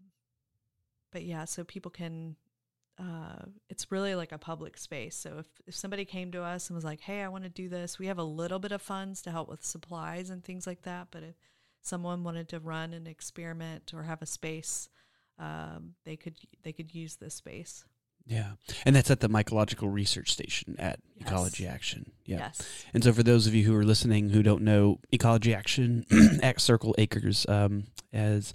but yeah, so people can. Uh, it's really like a public space. So if, if somebody came to us and was like, "Hey, I want to do this," we have a little bit of funds to help with supplies and things like that. But if someone wanted to run an experiment or have a space, um, they could they could use this space. yeah, and that's at the Mycological Research Station at Yes. Ecology Action. Yeah, Yes. And so, for those of you who are listening who don't know, Ecology Action at Circle Acres, um, as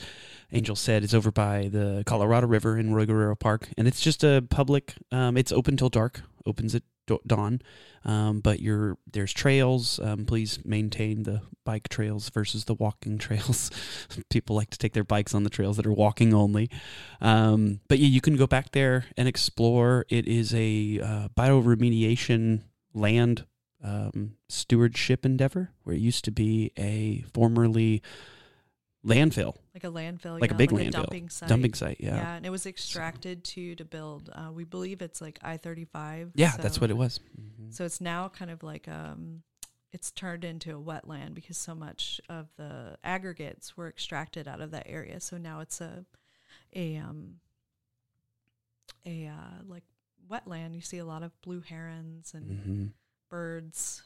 Angel said, is over by the Colorado River in Roy Guerrero Park, and it's just a public. Um, it's open till dark. Opens at dawn, um, but you're there's trails. Um, please maintain the bike trails versus the walking trails. People like to take their bikes on the trails that are walking only. Um, but yeah, you can go back there and explore. It is a uh, bioremediation land um, stewardship endeavor where it used to be a formerly landfill, like a landfill, like yeah, a big like landfill, a dumping site. Dumping site, yeah. Yeah, and it was extracted so. to to build. Uh, we believe it's like I thirty five. Yeah, so, that's what it was. Mm-hmm. So it's now kind of like um, it's turned into a wetland because so much of the aggregates were extracted out of that area. So now it's a a um a uh, like wetland. You see a lot of blue herons and mm-hmm. birds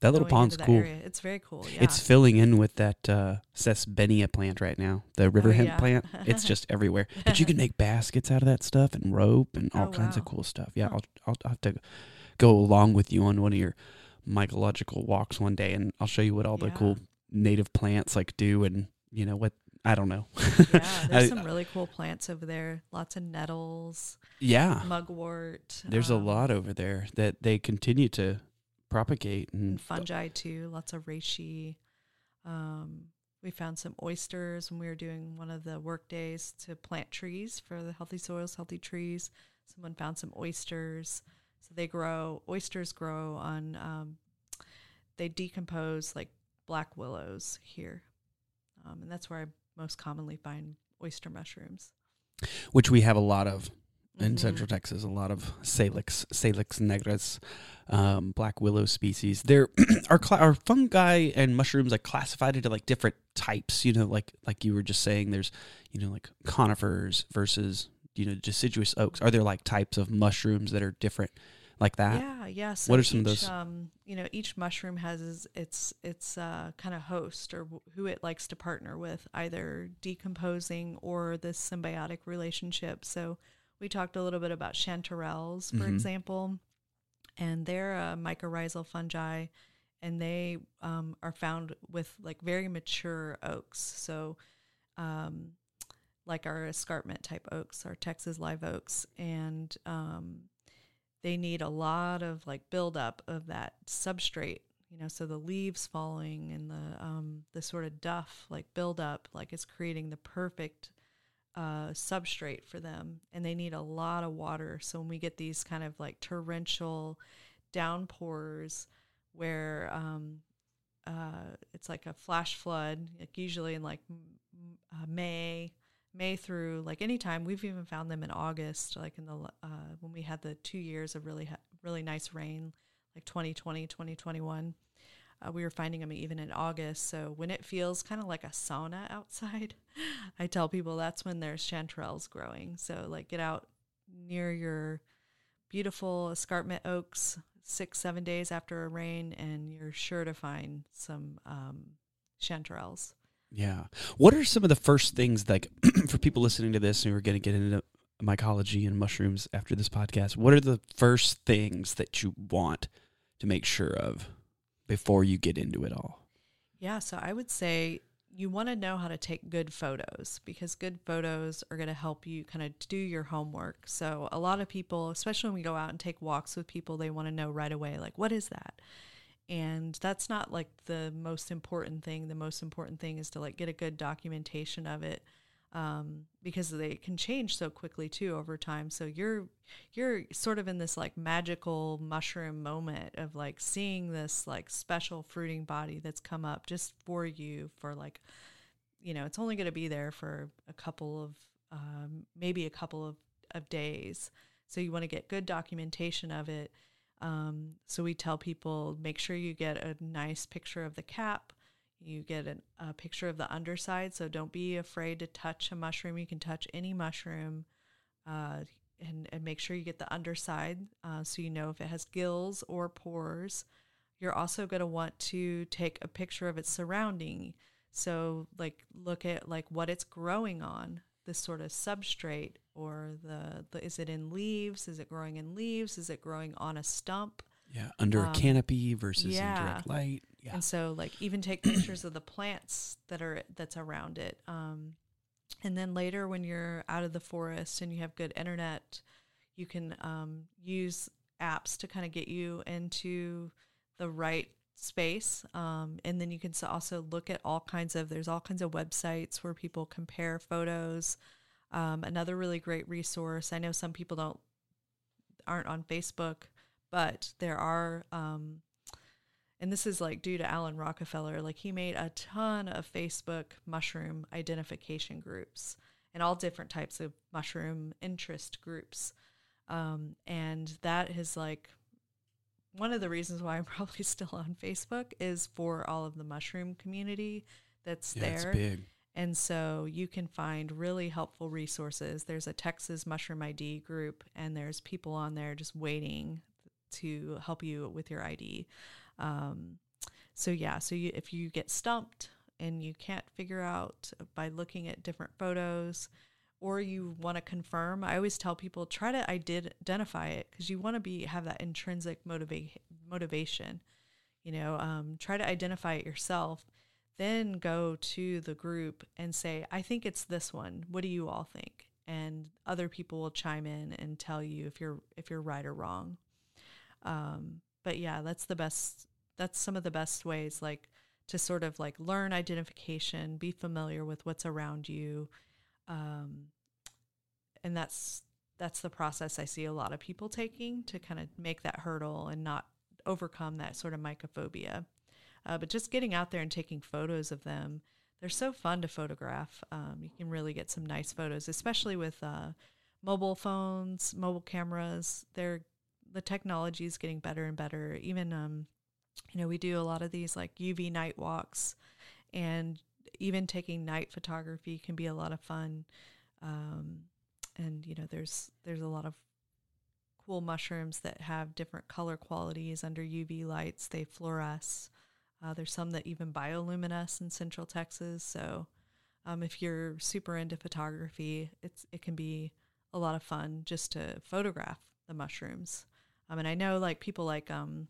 that little pond's cool. Area. It's very cool. Yeah. It's filling in with that uh, Sesbania plant right now, the river oh, hemp yeah. plant. It's just everywhere. But you can make baskets out of that stuff and rope and all oh, kinds wow. of cool stuff. Yeah, I'll, I'll, I'll have to go along with you on one of your mycological walks one day, and I'll show you what all yeah. the cool native plants like do, and you know what I don't know. yeah, there's I, some really cool plants over there. Lots of nettles. Yeah, mugwort. There's um, a lot over there that they continue to propagate and, and fungi too. Lots of reishi. Um, we found some oysters when we were doing one of the work days to plant trees for the healthy soils, healthy trees. Someone found some oysters. So they grow. Oysters grow on. Um, they decompose like black willows here, um, and that's where I most commonly find oyster mushrooms. Which we have a lot of in mm-hmm. Central Texas. A lot of Salix, Salix negras, um, black willow species. There are cl- are fungi and mushrooms like classified into like different types. You know, like like you were just saying, there's you know like conifers versus you know deciduous oaks. Are there like types of mushrooms that are different? Like that? Yeah, yeah. So what are some each, of those? Um, you know, each mushroom has its its uh, kind of host or who it likes to partner with, either decomposing or this symbiotic relationship. So, we talked a little bit about chanterelles, for mm-hmm. example, and they're a mycorrhizal fungi, and they um, are found with like very mature oaks. So, um, like our escarpment type oaks, our Texas live oaks, and um, they need a lot of like buildup of that substrate. You know, so the leaves falling and the um, the sort of duff like buildup, like it's creating the perfect uh, substrate for them, and they need a lot of water. So when we get these kind of like torrential downpours, where um, uh, it's like a flash flood, like usually in like uh, May, May through like anytime. We've even found them in August, like in the uh, when we had the two years of really really nice rain, like 2020, 2021. Uh, we were finding them even in August. So when it feels kind of like a sauna outside, I tell people that's when there's chanterelles growing. So like get out near your beautiful escarpment oaks six seven days after a rain, and you're sure to find some um, chanterelles. Yeah. What are some of the first things like for people listening to this and who are going to get into mycology and mushrooms after this podcast? What are the first things that you want to make sure of? Before you get into it all? Yeah, so I would say you want to know how to take good photos because good photos are going to help you kind of do your homework. So, a lot of people, especially when we go out and take walks with people, they want to know right away, like, what is that? And that's not like the most important thing. The most important thing is to like get a good documentation of it um, because they can change so quickly too over time. So you're you're sort of in this like magical mushroom moment of like seeing this like special fruiting body that's come up just for you for like you know it's only going to be there for a couple of um, maybe a couple of, of days. So you want to get good documentation of it. Um, so we tell people make sure you get a nice picture of the cap you get an, a picture of the underside, so don't be afraid to touch a mushroom. You can touch any mushroom, uh, and, and make sure you get the underside uh, so you know if it has gills or pores. You're also going to want to take a picture of its surrounding. So, like, look at like what it's growing on, this sort of substrate, or the, the is it in leaves? Is it growing in leaves? Is it growing on a stump? Yeah, under um, a canopy versus yeah. light. Yeah. And so like even take pictures of the plants that are that's around it. Um, and then later when you're out of the forest and you have good internet, you can um, use apps to kind of get you into the right space. Um, and then you can also look at all kinds of there's all kinds of websites where people compare photos. Um, another really great resource. I know some people don't aren't on Facebook, but there are um, and this is like due to Alan Rockefeller. Like he made a ton of Facebook mushroom identification groups and all different types of mushroom interest groups. Um, and that is like one of the reasons why I'm probably still on Facebook is for all of the mushroom community that's Yeah, there. it's big. And so you can find really helpful resources. There's a Texas Mushroom ID group, and there's people on there just waiting to help you with your ID. Um, so yeah, so you, if you get stumped and you can't figure out by looking at different photos, or you want to confirm, I always tell people try to ident- identify it because you want to be have that intrinsic motiva- motivation. You know, um, try to identify it yourself then go to the group and say, I think it's this one. What do you all think? And other people will chime in and tell you if you're if you're right or wrong. Um, but yeah, that's the best. That's some of the best ways, like to sort of like learn identification, be familiar with what's around you, um, and that's that's the process I see a lot of people taking to kind of make that hurdle and not overcome that sort of mycophobia. Uh, but just getting out there and taking photos of them, they're so fun to photograph. Um, you can really get some nice photos, especially with uh, mobile phones, mobile cameras. They're the technology is getting better and better. Even um, you know, we do a lot of these like UV night walks, and even taking night photography can be a lot of fun. Um, and you know, there's there's a lot of cool mushrooms that have different color qualities under UV lights. They fluoresce. Uh, there's some that even bioluminesce in Central Texas. So, um, if you're super into photography, it's it can be a lot of fun just to photograph the mushrooms. Um, and I know like people like um,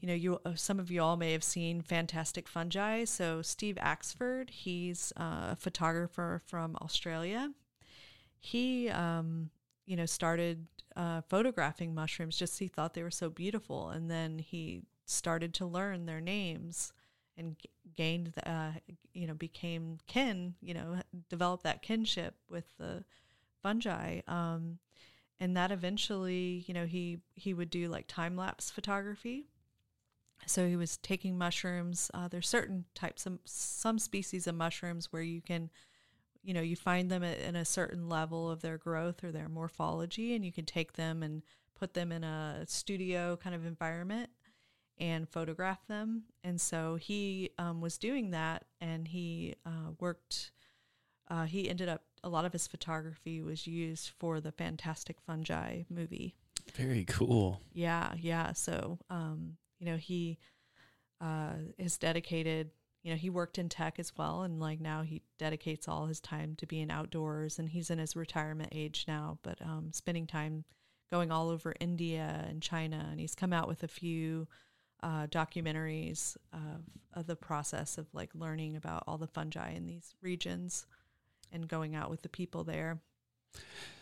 you know, you uh, some of you all may have seen Fantastic Fungi. So Steve Axford, he's uh, a photographer from Australia. He, um, you know, started uh, photographing mushrooms just he thought they were so beautiful, and then he started to learn their names and g- gained, the, uh, you know, became kin, you know, developed that kinship with the fungi. Um, and that eventually, you know, he he would do like time lapse photography. So he was taking mushrooms. Uh, there's certain types of some species of mushrooms where you can, you know, you find them at, in a certain level of their growth or their morphology, and you can take them and put them in a studio kind of environment and photograph them. And so he um, was doing that, and he uh, worked. Uh, he ended up a lot of his photography was used for the Fantastic Fungi movie. Very cool. Yeah, yeah. So, um, you know, he uh, is dedicated. You know, he worked in tech as well, and like now he dedicates all his time to being outdoors. And he's in his retirement age now, but um, spending time going all over India and China. And he's come out with a few uh, documentaries of, of the process of like learning about all the fungi in these regions and going out with the people there.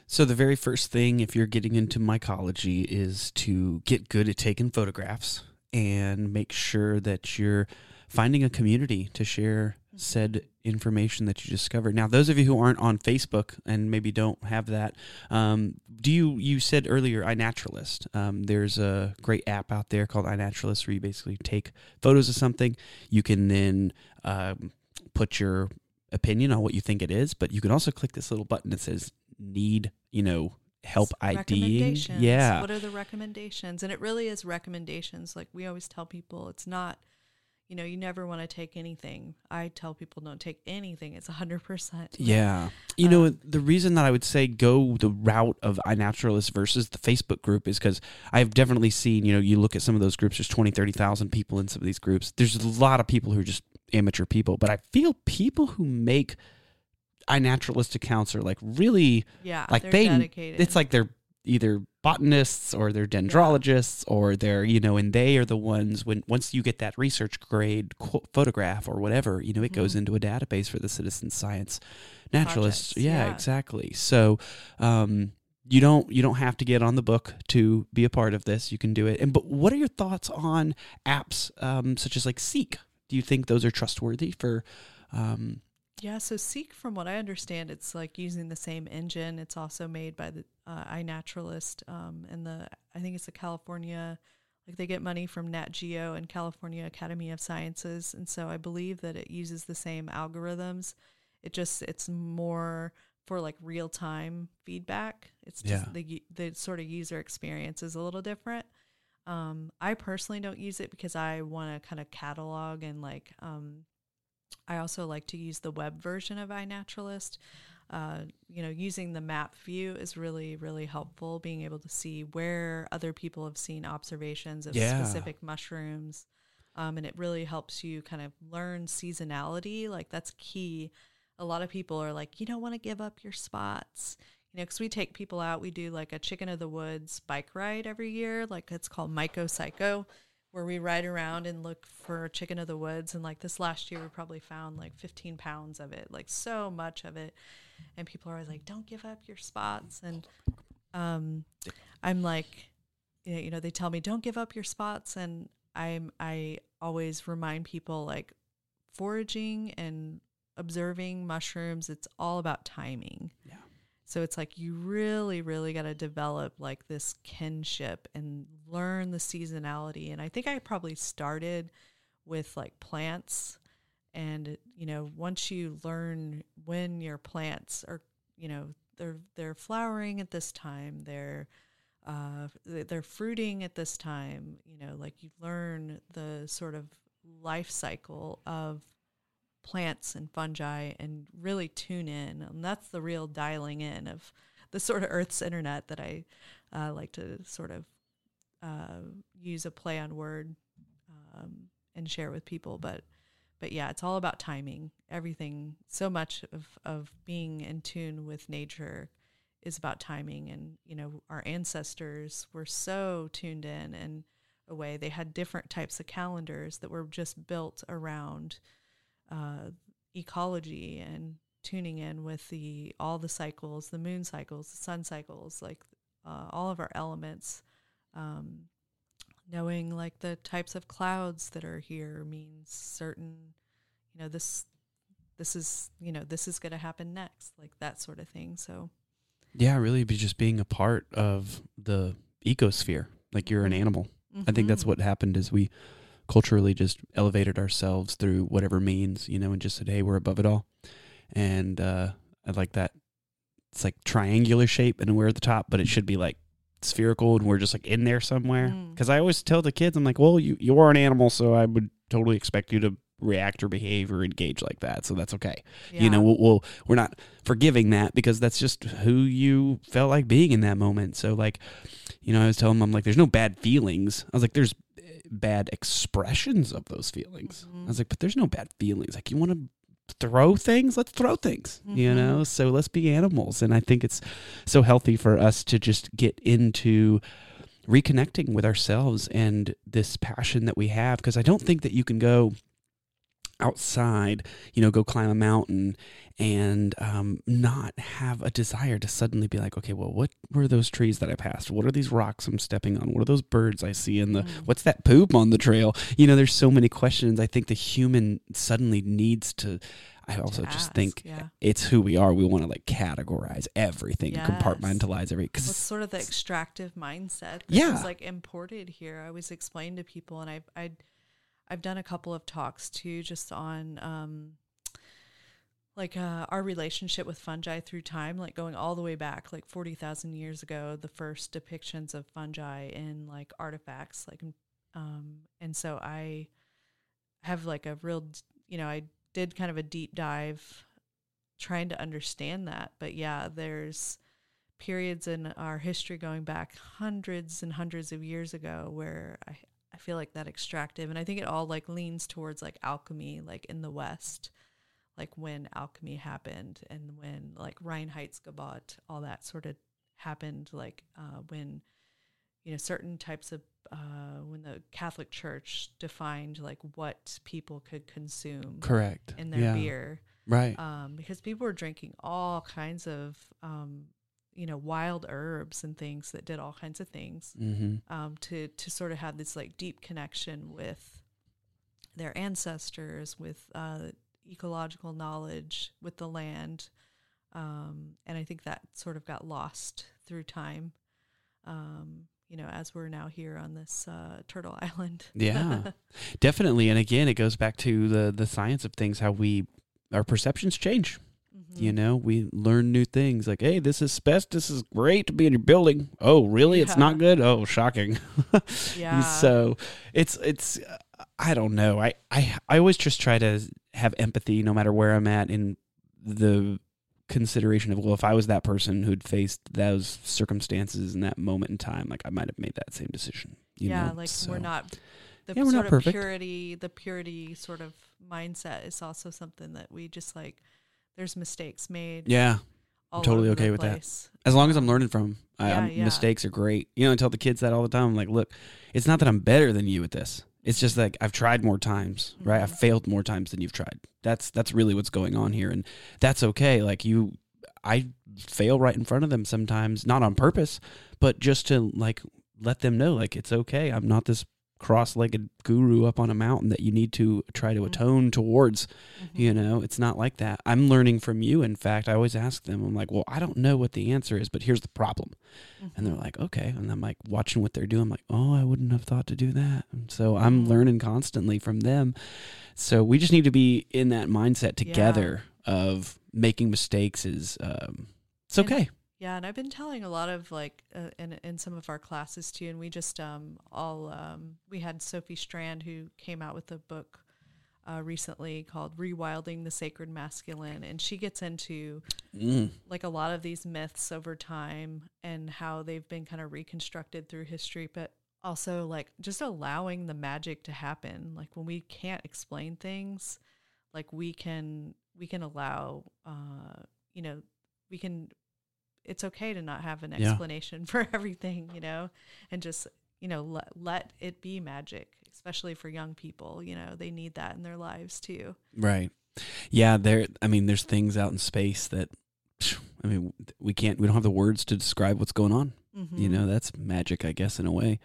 So the very first thing, if you're getting into mycology, is to get good at taking photographs and make sure that you're finding a community to share said information that you discovered. Now, those of you who aren't on Facebook and maybe don't have that, um, do you? You said earlier, iNaturalist. Um, there's a great app out there called iNaturalist where you basically take photos of something. You can then um, put your opinion on what you think it is, but you can also click this little button that says "Need," you know, help ID. Yeah, What are the recommendations? And it really is recommendations. Like we always tell people, it's not, you know, you never want to take anything. I tell people don't take anything. It's 100%. Yeah. You know, Um, the reason that I would say go the route of iNaturalist versus the Facebook group is because I've definitely seen, you know, you look at some of those groups, there's 20, 30,000 people in some of these groups. There's a lot of people who are just amateur people, but I feel people who make iNaturalist accounts are like really, Yeah. like they're they, dedicated. it's like they're either botanists or they're dendrologists or they're, you know, and they are the ones when once you get that research grade qu- photograph or whatever, you know, it goes Mhm. into a database for the citizen science naturalists. Projects, Yeah, yeah. exactly. So, um, you don't you don't have to get on the book to be a part of this. You can do it. And but what are your thoughts on apps um, such as like Seek? Do you think those are trustworthy for? Um, Yeah, so Seek, from what I understand, it's like using the same engine. It's also made by the uh, iNaturalist um, and the I think it's the California like they get money from Nat Geo and California Academy of Sciences, and so I believe that it uses the same algorithms. It just it's more for like real time feedback. It's just Yeah. the the sort of user experience is a little different. Um, I personally don't use it because I want to kind of catalog and like um, I also like to use the web version of iNaturalist. Uh, you know, using the map view is really, really helpful. Being able to see where other people have seen observations of Yeah. specific mushrooms, um, and it really helps you kind of learn seasonality. Like that's key. A lot of people are like, you don't want to give up your spots, you know, because we take people out. We do like a chicken of the woods bike ride every year. Like it's called Myco Psycho where we ride around and look for chicken of the woods. And like this last year, we probably found like 15 pounds of it, like so much of it. And people are always like, don't give up your spots. And um, I'm like, you know, they tell me, don't give up your spots. And I'm, I always remind people like foraging and observing mushrooms, it's all about timing. So it's like you really, really got to develop like this kinship and learn the seasonality. And I think I probably started with like plants. And, you know, once you learn when your plants are, you know, they're they're flowering at this time, they're uh, they're fruiting at this time, you know, like you learn the sort of life cycle of plants and fungi and really tune in. And that's the real dialing in of the sort of Earth's internet that I uh, like to sort of uh, use a play on word um, and share with people. But but yeah, it's all about timing. Everything, so much of, of being in tune with nature is about timing. And, you know, our ancestors were so tuned in and a way. They had different types of calendars that were just built around uh, ecology and tuning in with the all the cycles, the moon cycles, the sun cycles, like uh, all of our elements. Um, knowing like the types of clouds that are here means certain, you know, this this is you know this is going to happen next, like that sort of thing. So Yeah, really be just being a part of the ecosphere. Like you're an animal. I think that's Mhm. what happened is we culturally just elevated ourselves through whatever means, you know, and just said, Hey, we're above it all. And uh I like that it's like triangular shape and we're at the top, but it should be like spherical and we're just like in there somewhere. Mm. Because I always tell the kids, I'm like, Well, you you are an animal, so I would totally expect you to react or behave or engage like that. So that's okay you know we'll, we'll we're not forgiving that because that's just who you felt like being in that moment so like you know i was telling them i'm like there's no bad feelings i was like there's bad expressions of those feelings. I Mhm. was like but there's no bad feelings. Like you want to throw things? Let's throw things you Mhm. know? So let's be animals. And i think it's so healthy for us to just get into reconnecting with ourselves and this passion that we have because i don't think that you can go outside, you know, go climb a mountain and um, not have a desire to suddenly be like, okay, well, what were those trees that I passed? What are these rocks I'm stepping on? What are those birds I see in the, Mm. what's that poop on the trail? You know, there's so many questions. I think the human suddenly needs to, I also just think yeah. it's who we are. We want to like categorize everything, Yes. compartmentalize everything. Well, Cause it's sort of the extractive mindset that Yeah. was like imported here. I always explain to people, and I've I'd, I've done a couple of talks too, just on um, like uh, our relationship with fungi through time, like going all the way back, like forty thousand years ago, the first depictions of fungi in like artifacts, like um, and so I have like a real, you know, I did kind of a deep dive trying to understand that, but yeah, there's periods in our history going back hundreds and hundreds of years ago where I, I feel like that extractive and I think it all like leans towards like alchemy like in the West like when alchemy happened and when like Reinheitsgebot all that sort of happened like uh, when you know certain types of uh, when the Catholic Church defined like what people could consume correct. in their yeah. beer Right. um, because people were drinking all kinds of um, you know wild herbs and things that did all kinds of things mm-hmm. um, to to sort of have this like deep connection with their ancestors, with uh, ecological knowledge, with the land, um, and I think that sort of got lost through time. Um, you know, as we're now here on this uh, Turtle Island. Yeah, definitely. And again, it goes back to the the science of things, how we our perceptions change. Mhm. You know, we learn new things like, hey, this asbestos is great to be in your building. Oh, really? It's not good? Oh, shocking. Yeah. So it's, it's, I don't know. I, I, I always just try to have empathy no matter where I'm at in the consideration of, well, if I was that person who'd faced those circumstances in that moment in time, like I might have made that same decision. You yeah, know? like So- we're not the Yeah, sort of purity, the purity sort of mindset is also something that we just like. There's mistakes made. Yeah. all totally okay with that. As long as I'm learning from I, Yeah, I'm- yeah. mistakes are great. You know, I tell the kids that all the time. I'm like, look, it's not that I'm better than you at this. It's just like I've tried more times, right? I've Mhm. failed more times than you've tried. That's that's really what's going on here, and that's okay. Like you, I fail right in front of them sometimes, not on purpose, but just to like let them know, like it's okay. I'm not this cross-legged guru up on a mountain that you need to try to Mhm. atone towards Mhm. you know, it's not like that. I'm learning from you. In fact, I always ask them, I'm like, well, I don't know what the answer is, but here's the problem. And they're like, okay. And I'm like watching what they're doing. I'm like, oh, I wouldn't have thought to do that. And so I'm learning constantly from them. So we just need to be in that mindset together of making mistakes is, um, it's And- okay. Yeah, and I've been telling a lot of like uh, in in some of our classes too, and we just um all um we had Sophie Strand who came out with a book uh, recently called Rewilding the Sacred Masculine, and she gets into Mm, like a lot of these myths over time and how they've been kind of reconstructed through history, but also like just allowing the magic to happen. Like when we can't explain things, like we can we can allow uh you know we can it's okay to not have an Yeah. explanation for everything you know and just you know let, let it be magic especially for young people you know they need that in their lives too right. Yeah. There, I mean, there's things out in space that, I mean, we can't, we don't have the words to describe what's going on. You Mhm. know, that's magic, I guess, in a way.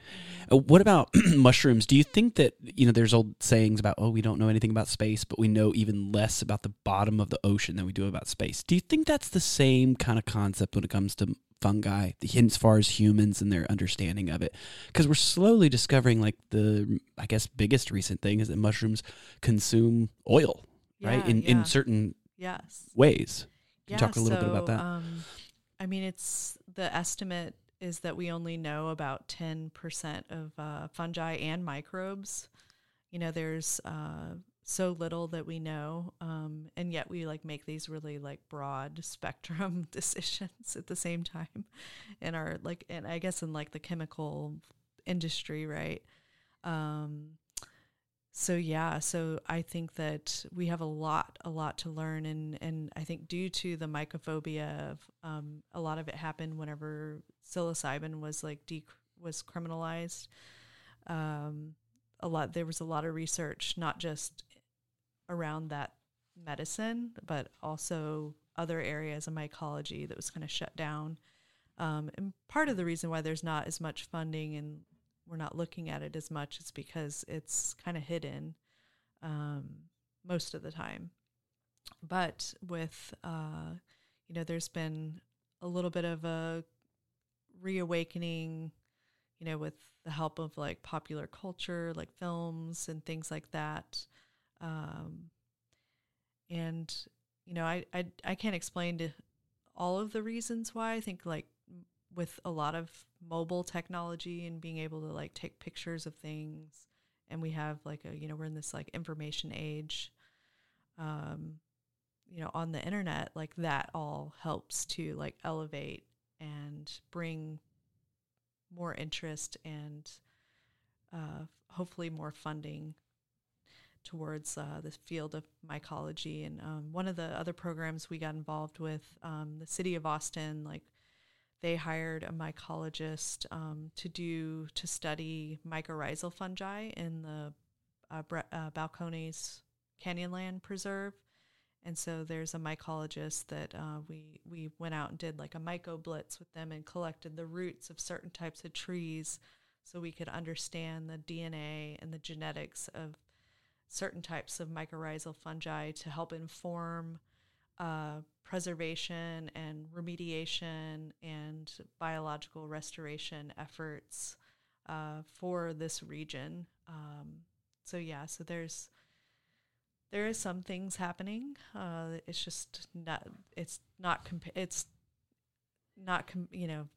Uh, what about mushrooms? Do you think that, you know, there's old sayings about, oh, we don't know anything about space, but we know even less about the bottom of the ocean than we do about space. Do you think that's the same kind of concept when it comes to fungi, the, as far as humans and their understanding of it? Because we're slowly discovering, like, the, I guess, biggest recent thing is that mushrooms consume oil, right? In, yeah. in certain yes ways. Can you talk a little bit about so, that? Um, I mean, it's the estimate is that we only know about 10% of uh, fungi and microbes. You know, there's uh, so little that we know, um, and yet we like make these really like broad spectrum decisions at the same time in our like, and I guess in like the chemical industry, right? Um, so yeah, so I think that we have a lot, a lot to learn, and and I think due to the mycophobia, of, um, a lot of it happened whenever psilocybin was like de- was criminalized. Um, a lot there was a lot of research, not just around that medicine, but also other areas of mycology that was kind of shut down. Um, and part of the reason why there's not as much funding and we're not looking at it as much is because it's kind of hidden um, most of the time. But with, uh, you know, there's been a little bit of a reawakening, you know, with the help of like popular culture, like films and things like that. Um, and, you know, I, I, I can't explain to all of the reasons why. I think like with a lot of mobile technology and being able to like take pictures of things. And we have like a you know we're in this like information age um you know on the internet like that all helps to like elevate and bring more interest and uh, hopefully more funding towards uh, the field of mycology. And um, one of the other programs we got involved with um, the city of austin like they hired a mycologist um, to do to study mycorrhizal fungi in the uh, Bre- uh, Balcones Canyonland Preserve, and so there's a mycologist that uh, we we went out and did like a myco blitz with them and collected the roots of certain types of trees, so we could understand the DNA and the genetics of certain types of mycorrhizal fungi to help inform uh, preservation and remediation and biological restoration efforts uh, for this region. Um, so yeah, so there's there is some things happening. Uh, it's just not. It's not. Compa- it's not. Com- you know,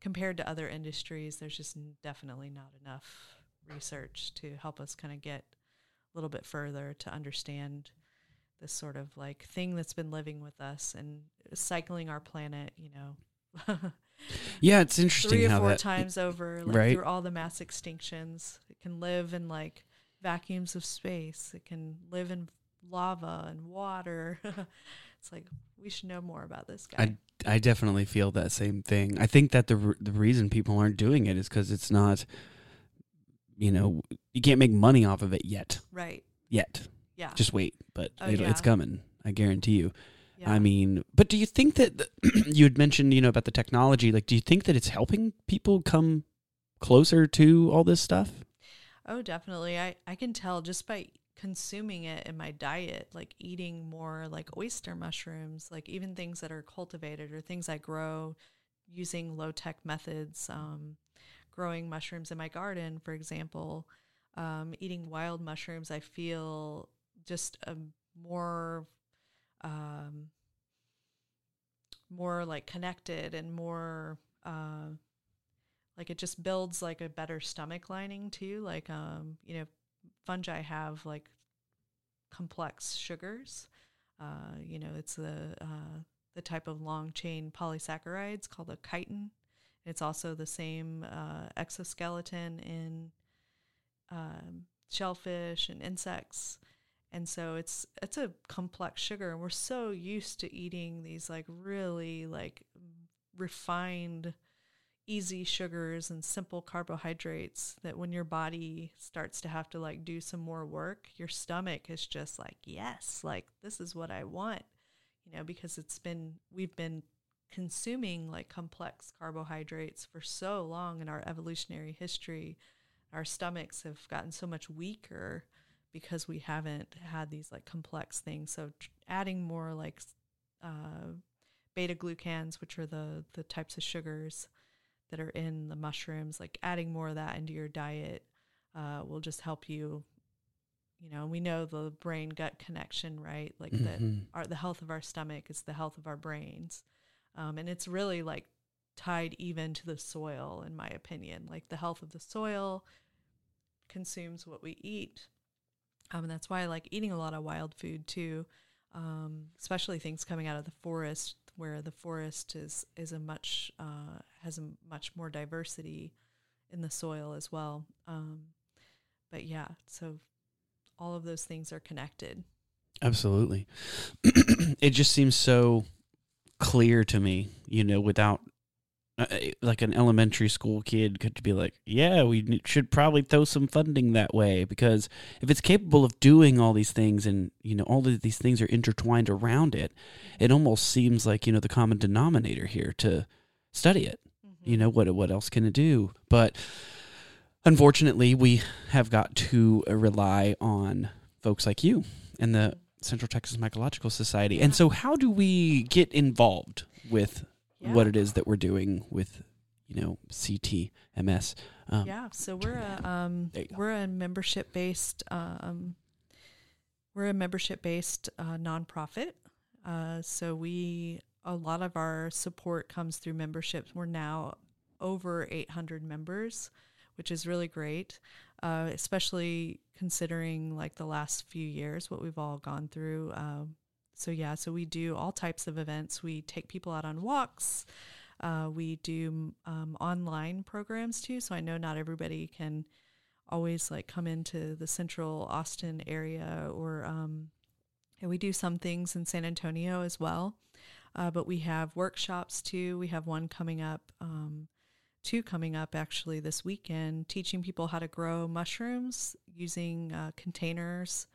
compared to other industries, there's just definitely not enough research to help us kind of get a little bit further to understand this sort of like thing that's been living with us and cycling our planet. You know. yeah, it's interesting three or how four that times over, like right. through all the mass extinctions. It can live in like vacuums of space. It can live in lava and water. it's like we should know more about this guy. I I definitely feel that same thing. I think that the r- the reason people aren't doing it is because it's not, you know, you can't make money off of it yet. right. Yet, Yeah. just wait, but Oh, it'll, it's coming. I guarantee you. yeah. I mean, but do you think that the, you had mentioned, you know, about the technology? Like, do you think that it's helping people come closer to all this stuff? Oh, definitely. I, I can tell just by consuming it in my diet, like eating more like oyster mushrooms, like even things that are cultivated or things I grow using low tech methods, um, growing mushrooms in my garden, for example, um, eating wild mushrooms, I feel just a more, um, more like connected and more, uh, like it just builds like a better stomach lining too like um you know fungi have like complex sugars. Uh you know it's the uh the type of long chain polysaccharides called a chitin. It's also the same uh, exoskeleton in um, shellfish and insects and so it's it's a complex sugar and we're so used to eating these like really like refined easy sugars and simple carbohydrates that when your body starts to have to like do some more work, your stomach is just like, yes, like this is what I want, you know, because it's been, we've been consuming like complex carbohydrates for so long in our evolutionary history. Our stomachs have gotten so much weaker because we haven't had these like complex things. So tr- adding more like uh, beta glucans, which are the the types of sugars that are in the mushrooms, like adding more of that into your diet uh, will just help you. You know, we know the brain gut connection, right? Like that Mhm. our the health of our stomach is the health of our brains, um, and it's really like tied even to the soil, in my opinion. Like the health of the soil consumes what we eat, um, and that's why I like eating a lot of wild food too, um, especially things coming out of the forest, where the forest is is a much uh, has a much more diversity in the soil as well. Um, but yeah, so all of those things are connected. Absolutely. it just seems so clear to me, you know, without like an elementary school kid could be like, yeah, we should probably throw some funding that way because if it's capable of doing all these things and, you know, all of these things are intertwined around it, it almost seems like, you know, the common denominator here to study it. You know, what what else can it do? But unfortunately, we have got to uh, rely on folks like you and the Central Texas Mycological Society. And so, how do we get involved with Yeah. what it is that we're doing with, you know, CTMS? Um, yeah, so we're a um, go. we're a membership based um, we're a membership based uh, nonprofit. Uh, so we a lot of our support comes through memberships. We're now over 800 members, which is really great, uh, especially considering like the last few years what we've all gone through. Um, so yeah, so we do all types of events. We take people out on walks. Uh, we do um, online programs too. So I know not everybody can always like come into the central Austin area or um, and we do some things in San Antonio as well. Uh, but we have workshops too. We have one coming up, um, two coming up actually this weekend, teaching people how to grow mushrooms using uh, containers.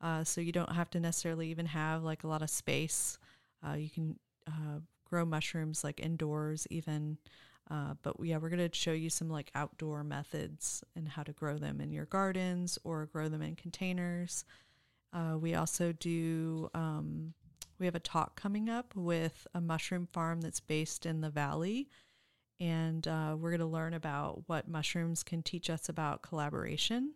Uh, so you don't have to necessarily even have like a lot of space. Uh, you can uh, grow mushrooms like indoors even. Uh, but yeah, we're going to show you some like outdoor methods and how to grow them in your gardens or grow them in containers. Uh, we also do um, we have a talk coming up with a mushroom farm that's based in the valley. And uh, we're going to learn about what mushrooms can teach us about collaboration.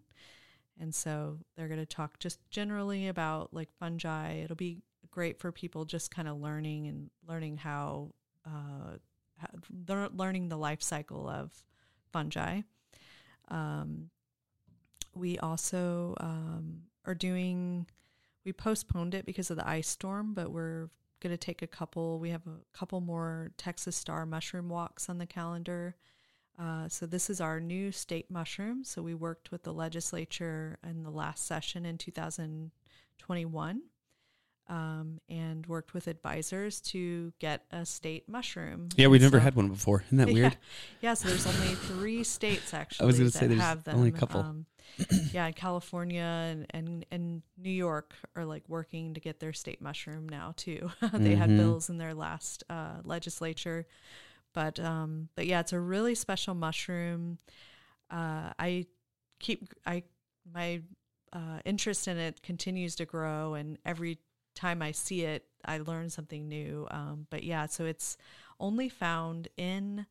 And so they're going to talk just generally about like fungi. It'll be great for people just kind of learning and learning how, uh, how learning the life cycle of fungi. Um, we also um, are doing we postponed it because of the ice storm, but we're going to take a couple. We have a couple more Texas Star mushroom walks on the calendar. Uh, so this is our new state mushroom. So we worked with the legislature in the last session in 2021 um, and worked with advisors to get a state mushroom. Yeah, we've never had one before. Isn't that weird? Yeah, yeah so there's only three states actually. I was going to say there's have them. only a couple. Um, yeah, California and, and and New York are like working to get their state mushroom now too. they mm-hmm. had bills in their last uh, legislature, but um, but yeah, it's a really special mushroom. Uh, I keep I my uh, interest in it continues to grow, and every time I see it, I learn something new. Um, but yeah, so it's only found in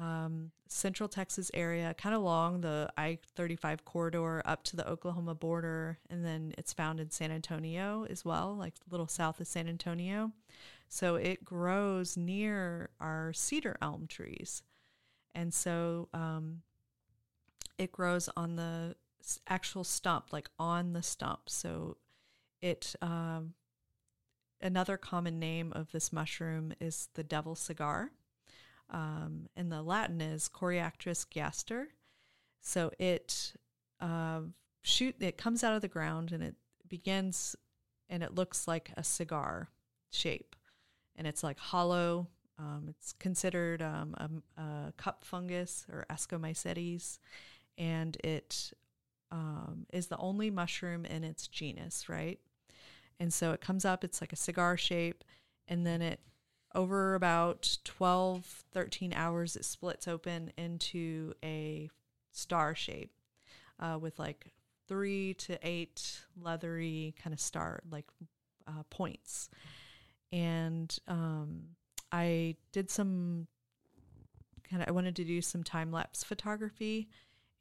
um, central Texas area, kind of along the I 35 corridor up to the Oklahoma border. And then it's found in San Antonio as well, like a little south of San Antonio. So it grows near our cedar elm trees. And so um, it grows on the actual stump, like on the stump. So it um, another common name of this mushroom is the devil cigar. Um, and the Latin is Chorioactis geaster. So it uh, shoot it comes out of the ground and it begins and it looks like a cigar shape, and it's like hollow. Um, it's considered um, a, a, cup fungus or Ascomycetes, and it um, is the only mushroom in its genus, right? And so it comes up, it's like a cigar shape, and then it, over about 12, 13 hours, it splits open into a star shape uh, with like three to eight leathery kind of star, like uh, points. And um, I did some kind of, I wanted to do some time lapse photography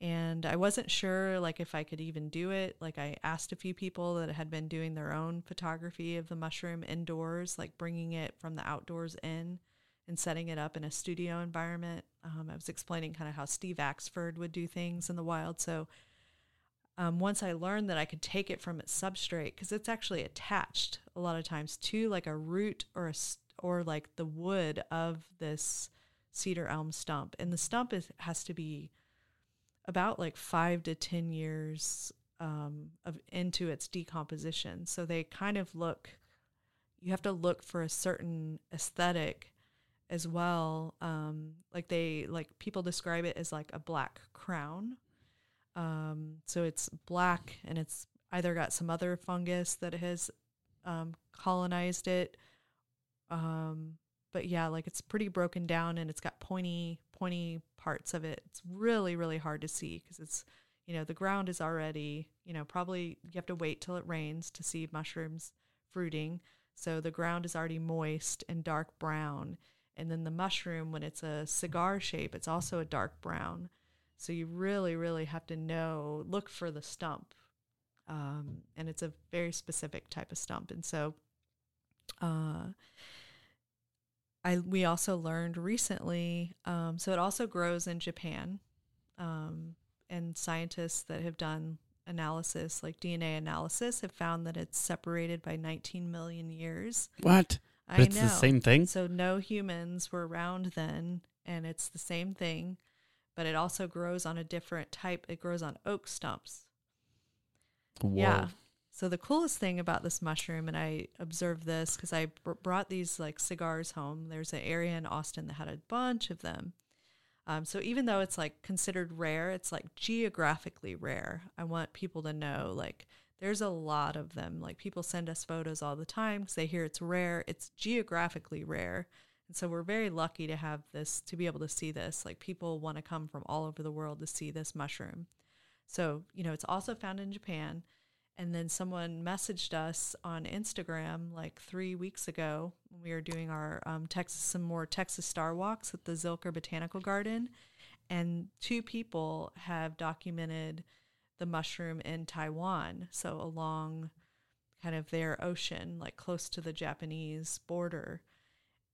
and I wasn't sure like if I could even do it. Like I asked a few people that had been doing their own photography of the mushroom indoors, like bringing it from the outdoors in and setting it up in a studio environment. Um, I was explaining kind of how Steve Axford would do things in the wild. So um, once I learned that I could take it from its substrate, because it's actually attached a lot of times to like a root or a or like the wood of this cedar elm stump, and the stump is has to be about like five to 10 years um, of into its decomposition. So they kind of look, you have to look for a certain aesthetic as well. Um, like they, like people describe it as like a black crown. Um, so it's black and it's either got some other fungus that has um, colonized it. Um, but yeah, like it's pretty broken down and it's got pointy pointy parts of it. It's really, really hard to see because it's, you know, the ground is already, you know, probably you have to wait till it rains to see mushrooms fruiting. So the ground is already moist and dark brown. And then the mushroom, when it's a cigar shape, it's also a dark brown. So you really, really have to know, look for the stump. Um, and it's a very specific type of stump. And so, uh, I we also learned recently. Um, so it also grows in Japan, um, and scientists that have done analysis, like DNA analysis, have found that it's separated by 19 million years. What? I it's know. the same thing. So no humans were around then, and it's the same thing, but it also grows on a different type. It grows on oak stumps. Whoa. Yeah. So the coolest thing about this mushroom, and I observed this because I br- brought these like cigars home. There's an area in Austin that had a bunch of them. Um, so even though it's like considered rare, it's like geographically rare. I want people to know like there's a lot of them. Like people send us photos all the time because they hear it's rare. It's geographically rare. And so we're very lucky to have this, to be able to see this. Like people want to come from all over the world to see this mushroom. So, you know, it's also found in Japan. and then someone messaged us on Instagram like three weeks ago when we were doing our um, Texas some more Texas Star walks at the Zilker Botanical Garden, and two people have documented the mushroom in Taiwan, so along kind of their ocean, like close to the Japanese border.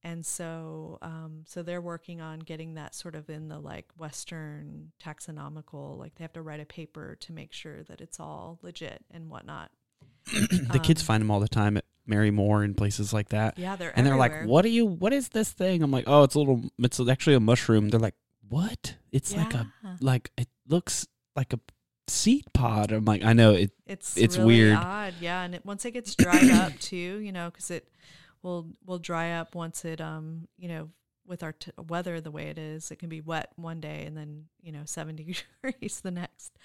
And so, um, so they're working on getting that sort of in the like Western taxonomical, like they have to write a paper to make sure that it's all legit and whatnot. the kids Um, find them all the time at Mary Moore and places like that. Yeah, they're and they're like, "What are you? What is this thing?" I'm like, "Oh, it's a little. It's actually a mushroom." They're like, "What? It's like a like it looks like a seed pod." I'm like, "I know it. It's It's really weird. odd, yeah. And it, once it gets dried up too, you know, because it will will dry up once it um you know with our t- weather the way it is, it can be wet one day and then you know seventy degrees the next.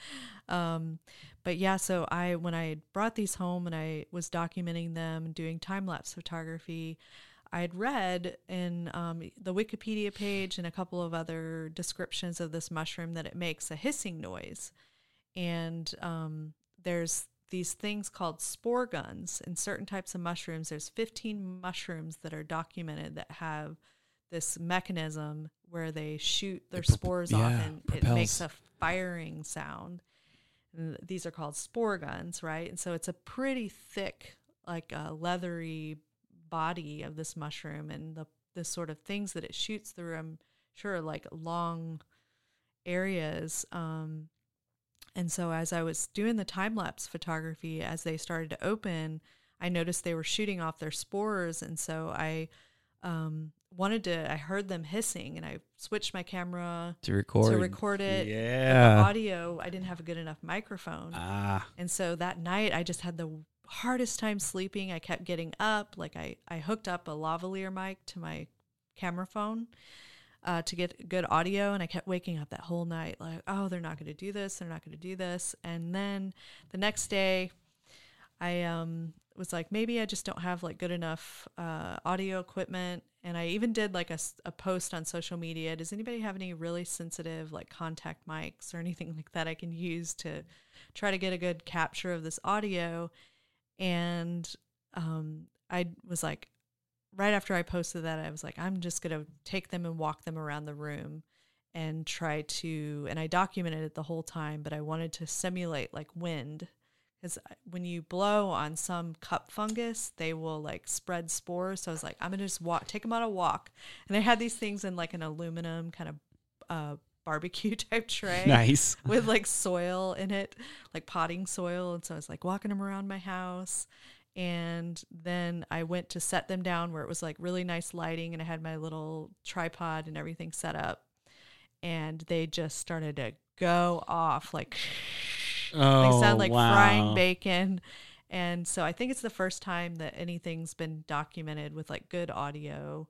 Um, but yeah, so I when I brought these home and I was documenting them, doing time lapse photography. I had read in um, the Wikipedia page and a couple of other descriptions of this mushroom that it makes a hissing noise and um, there's these things called spore guns. In certain types of mushrooms there's 15 mushrooms that are documented that have this mechanism where they shoot their spores off and it makes a firing sound. And these are called spore guns right? And so it's a pretty thick like a leathery body of this mushroom and the the sort of things that it shoots through i'm sure like long areas um and so as I was doing the time lapse photography, as they started to open, I noticed they were shooting off their spores. And so I um, wanted to, I heard them hissing and I switched my camera To record. to record it. Yeah. audio, I didn't have a good enough microphone. Ah. And so that night I just had the hardest time sleeping. I kept getting up. Like I, I hooked up a lavalier mic to my camera phone uh, to get good audio. And I kept waking up that whole night like, oh, they're not going to do this. They're not going to do this. And then the next day I um, was like, maybe I just don't have like good enough uh, audio equipment. And I even did like a, a post on social media. Does anybody have any really sensitive like contact mics or anything like that I can use to try to get a good capture of this audio? And um, I was like, right after I posted that, I was like, I'm just going to take them and walk them around the room and try to, and I documented it the whole time, but I wanted to simulate like wind because when you blow on some cup fungus, they will like spread spores. So I was like, I'm gonna just walk, take them on a walk, and I had these things in like an aluminum kind of uh, barbecue type tray Nice. with like soil in it, like potting soil. And so I was like walking them around my house. And then I went to set them down where it was like really nice lighting and I had my little tripod and everything set up. And they just started to go off like Oh, they sound like wow. frying bacon. And so I think it's the first time that anything's been documented with like good audio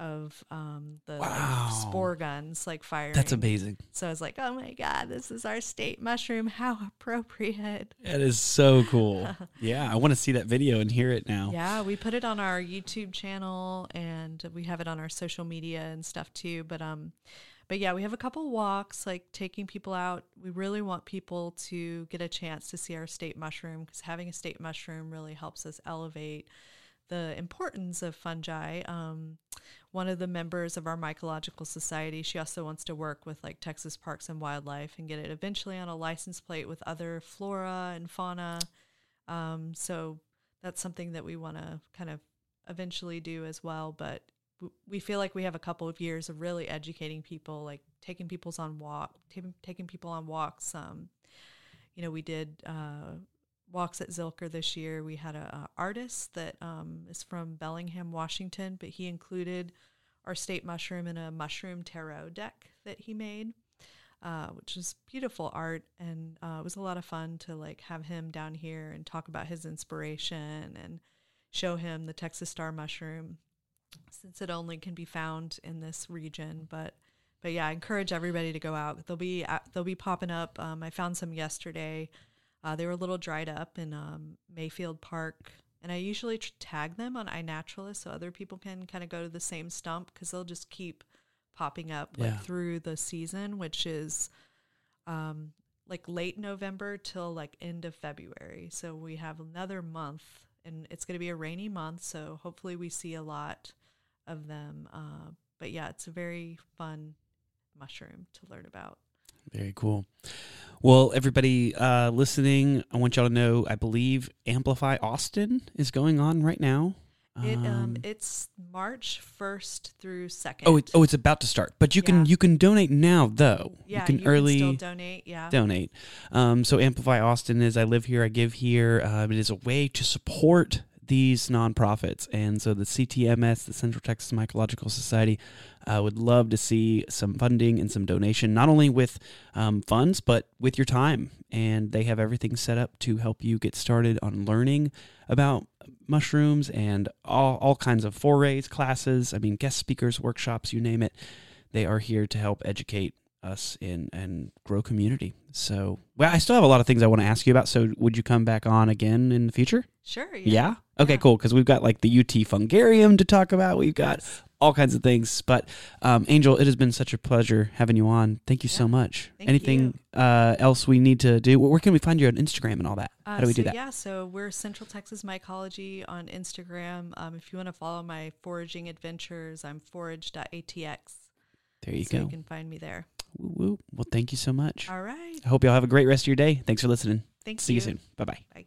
of um the Wow. like, spore guns like firing. That's amazing. So I was like, oh my God, this is our state mushroom. How appropriate. That is so cool. yeah, I want to see that video and hear it now. Yeah, we put it on our YouTube channel and we have it on our social media and stuff too. But um but yeah, we have a couple walks like taking people out. We really want people to get a chance to see our state mushroom because having a state mushroom really helps us elevate the importance of fungi. Um, one of the members of our mycological society, she also wants to work with like Texas Parks and Wildlife and get it eventually on a license plate with other flora and fauna. Um, so that's something that we want to kind of eventually do as well. But we feel like we have a couple of years of really educating people, like taking people's on walk, taking taking people on walks. Um, you know, we did uh, walks at Zilker this year. We had a, artist that um, is from Bellingham, Washington, but he included our state mushroom in a mushroom tarot deck that he made. Uh, which is beautiful art, and uh, it was a lot of fun to like have him down here and talk about his inspiration and show him the Texas star mushroom, since it only can be found in this region. But but yeah, I encourage everybody to go out. They'll be they'll be popping up. Um, I found some yesterday. Uh, they were a little dried up in um, Mayfield Park, and I usually tag them on iNaturalist so other people can kind of go to the same stump because they'll just keep popping up like Yeah. through the season, which is um, like late November till like end of February. So we have another month, and it's going to be a rainy month. So hopefully we see a lot of them. Uh, but yeah, it's a very fun mushroom to learn about. Very cool. Well, everybody uh, listening, I want y'all to know. I believe Amplify Austin is going on right now. It um, Um, it's March first through second. oh, it, oh, it's about to start, but you can you can donate now though. yeah, you can early still donate. Yeah, donate. Um, so Amplify Austin is I live here, I give here. Uh, it is a way to support these nonprofits, and so the CTMS, the Central Texas Mycological Society, uh, would love to see some funding and some donation, not only with um, funds but with your time. And they have everything set up to help you get started on learning about mushrooms and all all kinds of forays, classes. I mean, guest speakers, workshops, you name it. They are here to help educate us in and grow community. So, well, I still have a lot of things I want to ask you about. So, would you come back on again in the future? sure. Yeah. Okay, Yeah. cool. Because we've got like the UT Fungarium to talk about. We've got Yes. all kinds of things. But um, Angel, it has been such a pleasure having you on. Thank you so much. Thank Anything uh, else we need to do? Where can we find you on Instagram and all that? Uh, How do we so do that? Yeah, so we're Central Texas Mycology on Instagram. Um, if you want to follow my foraging adventures, I'm forage.atx. There you so go. you can find me there. Well, thank you so much. All right. I hope y'all have a great rest of your day. Thanks for listening. Thanks. See you. you soon. Bye bye. Bye.